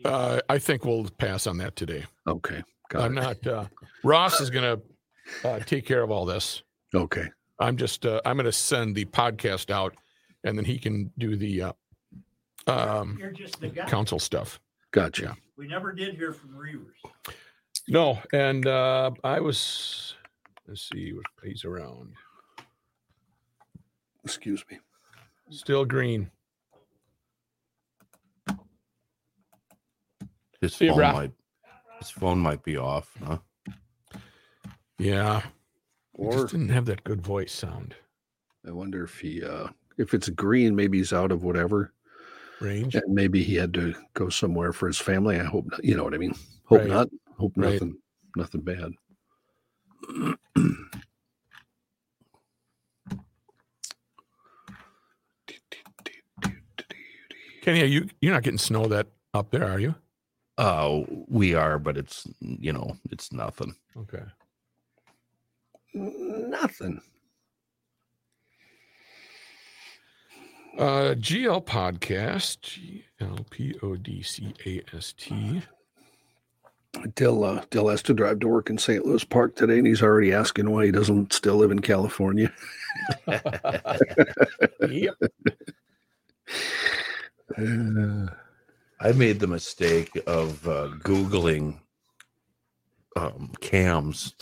Uh, I think we'll pass on that today. Okay, got I'm it. not. Uh, Ross is going to uh, take care of all this. Okay, I'm just. Uh, I'm going to send the podcast out, and then he can do the uh, um, You're just the guy. council stuff. gotcha. We never did hear from Reavers. No, and uh, I was. Let's see what he's around. Excuse me. Still green. His See phone brah. might his phone might be off, huh? Yeah. He Or just didn't have that good voice sound I wonder if he, uh if it's green, maybe he's out of whatever, range. and maybe he had to go somewhere for his family. I hope not. You know what I mean? Hope Right. not. Hope Right. nothing. Nothing bad. Kenny, are you you're not getting snow that up there, are you? Uh we are, but it's you know, it's nothing. Okay. Nothing. Uh, GL podcast, G L P O D C A S T. Dill, uh, Dill has to drive to work in St. Louis Park today, and he's already asking why he doesn't still live in California. Yep. Uh, I made the mistake of uh, googling um, cams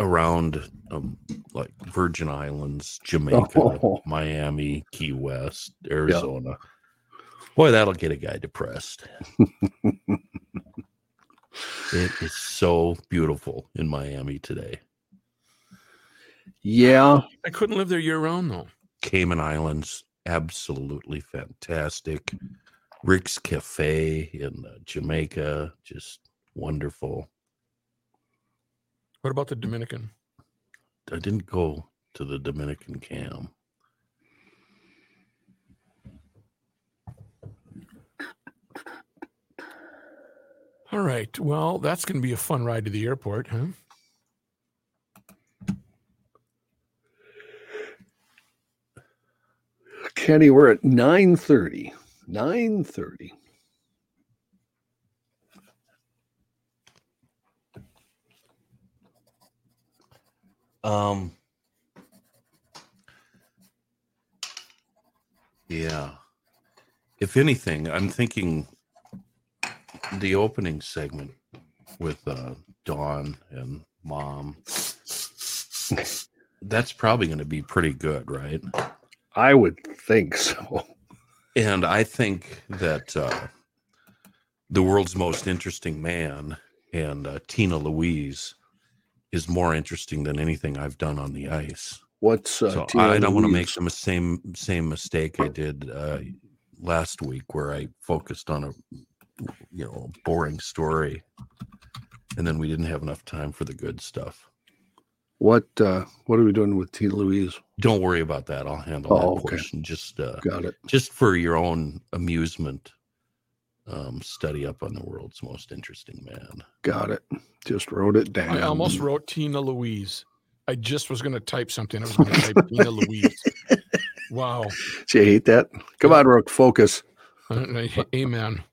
around um, like Virgin Islands, Jamaica, Oh. Miami, Key West, Arizona. Boy, that'll get a guy depressed. it is so beautiful in Miami today. yeah, I couldn't live there year round though. Cayman Islands, absolutely fantastic. Rick's Cafe in uh, Jamaica, just wonderful. What about the Dominican? I didn't go to the Dominican cam. All right. Well, that's going to be a fun ride to the airport, huh? Kenny, we're at 9.30. 9.30. Um. Yeah. If anything, I'm thinking the opening segment with uh, Dawn and Mom. That's probably going to be pretty good, right? I would think so. And I think that uh, the world's most interesting man and uh, Tina Louise is more interesting than anything I've done on the ice. What's uh, so Tina I don't want to make the same same mistake I did uh, last week, where I focused on a you know boring story, and then we didn't have enough time for the good stuff. What uh, what are we doing with Tina Louise? Don't worry about that. I'll handle Oh, that okay. portion. Just uh, Got it. just for your own amusement. Um, study up on the world's most interesting man. Got it. Just wrote it down. I almost wrote Tina Louise. I just was going to type something. I was going to type Tina Louise. Wow. Do you hate that? Come on, Rook, focus. Amen.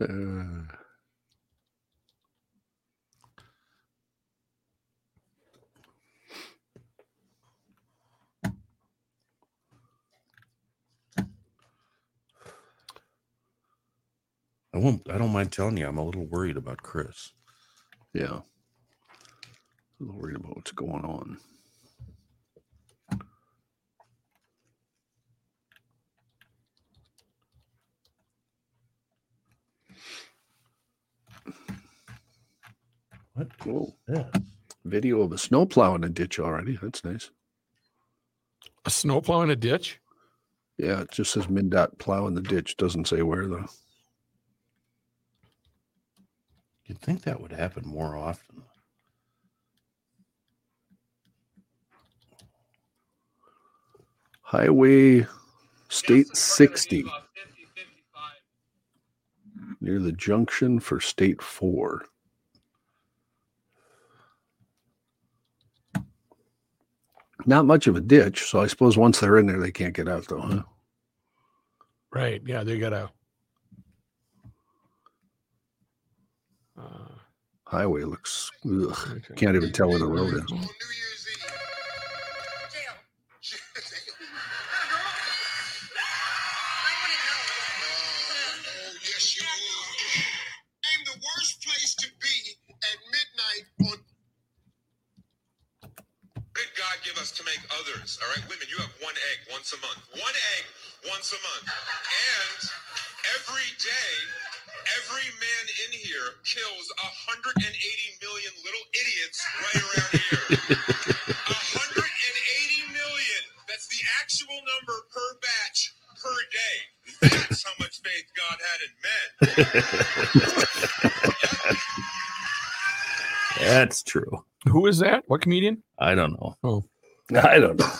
Uh, I won't. I don't mind telling you, I'm a little worried about Chris. yeah. A little worried about what's going on. What? Cool. Yeah. Video of a snowplow in a ditch already. That's nice. A snowplow in a ditch? Yeah, it just says MnDOT plow in the ditch. Doesn't say where though. You'd think that would happen more often. Highway State 60 near the junction for State 4. Not much of a ditch, so I suppose once they're in there, they can't get out though, huh? Right. Yeah, they got a. Highway looks, ugh, okay. can't even tell where the road is. On New Year's Eve. Jail. Oh, yes, you would. Name the worst place to be at midnight on. Did God give us to make others? All right, women, you have one egg once a month. One egg once a month. And every day, every man in here kills 180 million little idiots right around here. 180 million. That's the actual number per batch per day. That's how much faith God had in men. That's true. Who is that? What comedian? I don't know. Oh, I don't know.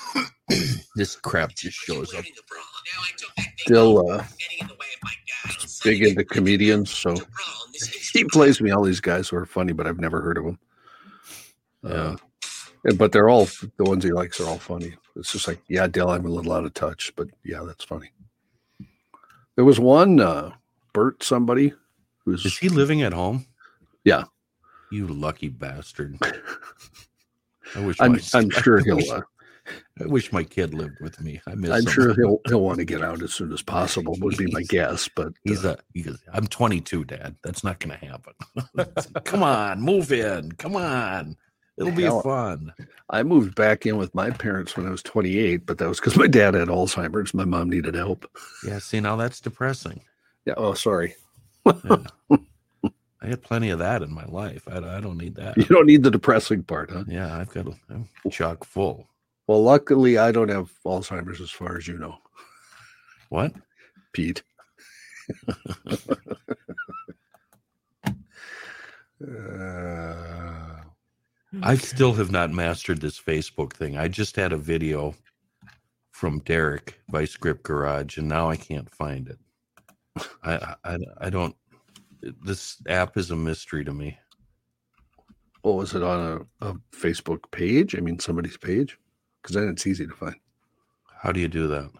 This crap just shows up. Still uh, big into comedians, so he plays me all these guys who are funny, but I've never heard of them. Uh, and- but they're all the ones he likes are all funny. It's just like, yeah, Dale, I'm a little out of touch, but yeah, that's funny. There was one uh, Bert, somebody who's Is he living at home? Yeah. You lucky bastard. I wish I'm, I'm sure he'll. Uh, I wish my kid lived with me. I miss I'm him. sure he'll he'll want to get out as soon as possible. Would be my guess, but He's uh, a he goes, I'm 22, Dad. That's not gonna happen. Come on, move in. Come on. It'll be Hell, fun. I moved back in with my parents when I was 28, but that was because my dad had Alzheimer's. My mom needed help. Yeah, see now that's depressing. Yeah. Oh, sorry. I had plenty of that in my life. I, I don't need that. You don't need the depressing part, huh? Yeah, I've got a, I'm chock full. Well, luckily, I don't have Alzheimer's as far as you know, What? Pete. uh, I still have not mastered this Facebook thing. I just had a video from Derek by Script Garage, and now I can't find it. I I, I don't. This app is a mystery to me. oh, was it on a, a Facebook page? I mean, somebody's page? Because then it's easy to find. How do you do that?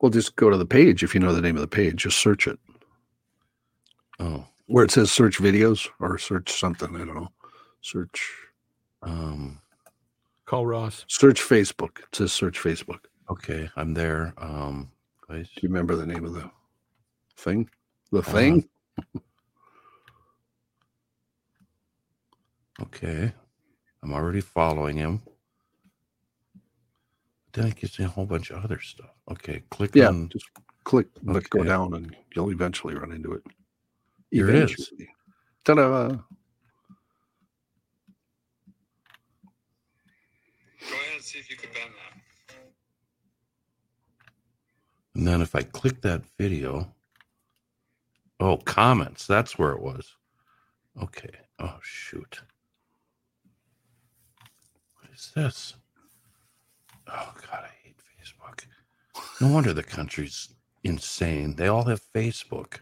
Well, just go to the page if you know the name of the page. Just search it Oh, where it says search videos or search something. I don't know. Search um, Call Ross. search Facebook. It says search Facebook. okay, I'm there. Um, guys, Do you remember the name of the thing? The thing? okay, I'm already following him. Then it gives me a whole bunch of other stuff. Okay, click yeah. on. Just click, but go down, and you'll eventually run into it. Here it is. Eventually. Ta-da! Go ahead and see if you can bend that. And then if I click that video, oh, comments, that's where it was. Okay. Oh, shoot. What is this? Oh, God, I hate Facebook. No wonder the country's insane. They all have Facebook.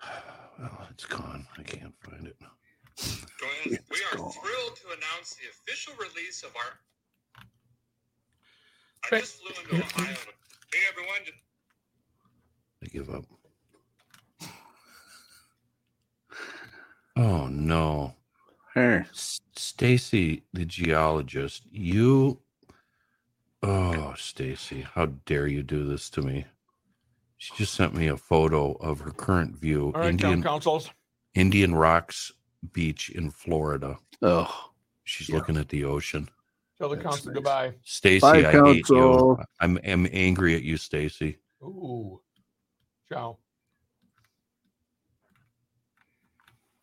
Well, it's gone. I can't find it. Go ahead. We are thrilled to announce the official release of our. I just flew into Ohio. Hey everyone, just I give up. Oh no. Hey, Stacy, the geologist, you. Oh, Stacy, how dare you do this to me? She just sent me a photo of her current view, All right, Indian town councils. Indian Rocks Beach in Florida. oh, She's Yeah. looking at the ocean. Tell the That's council nice. goodbye. Stacy, Bye, I hate you. I'm, I'm angry at you, Stacy. Ooh. Ciao.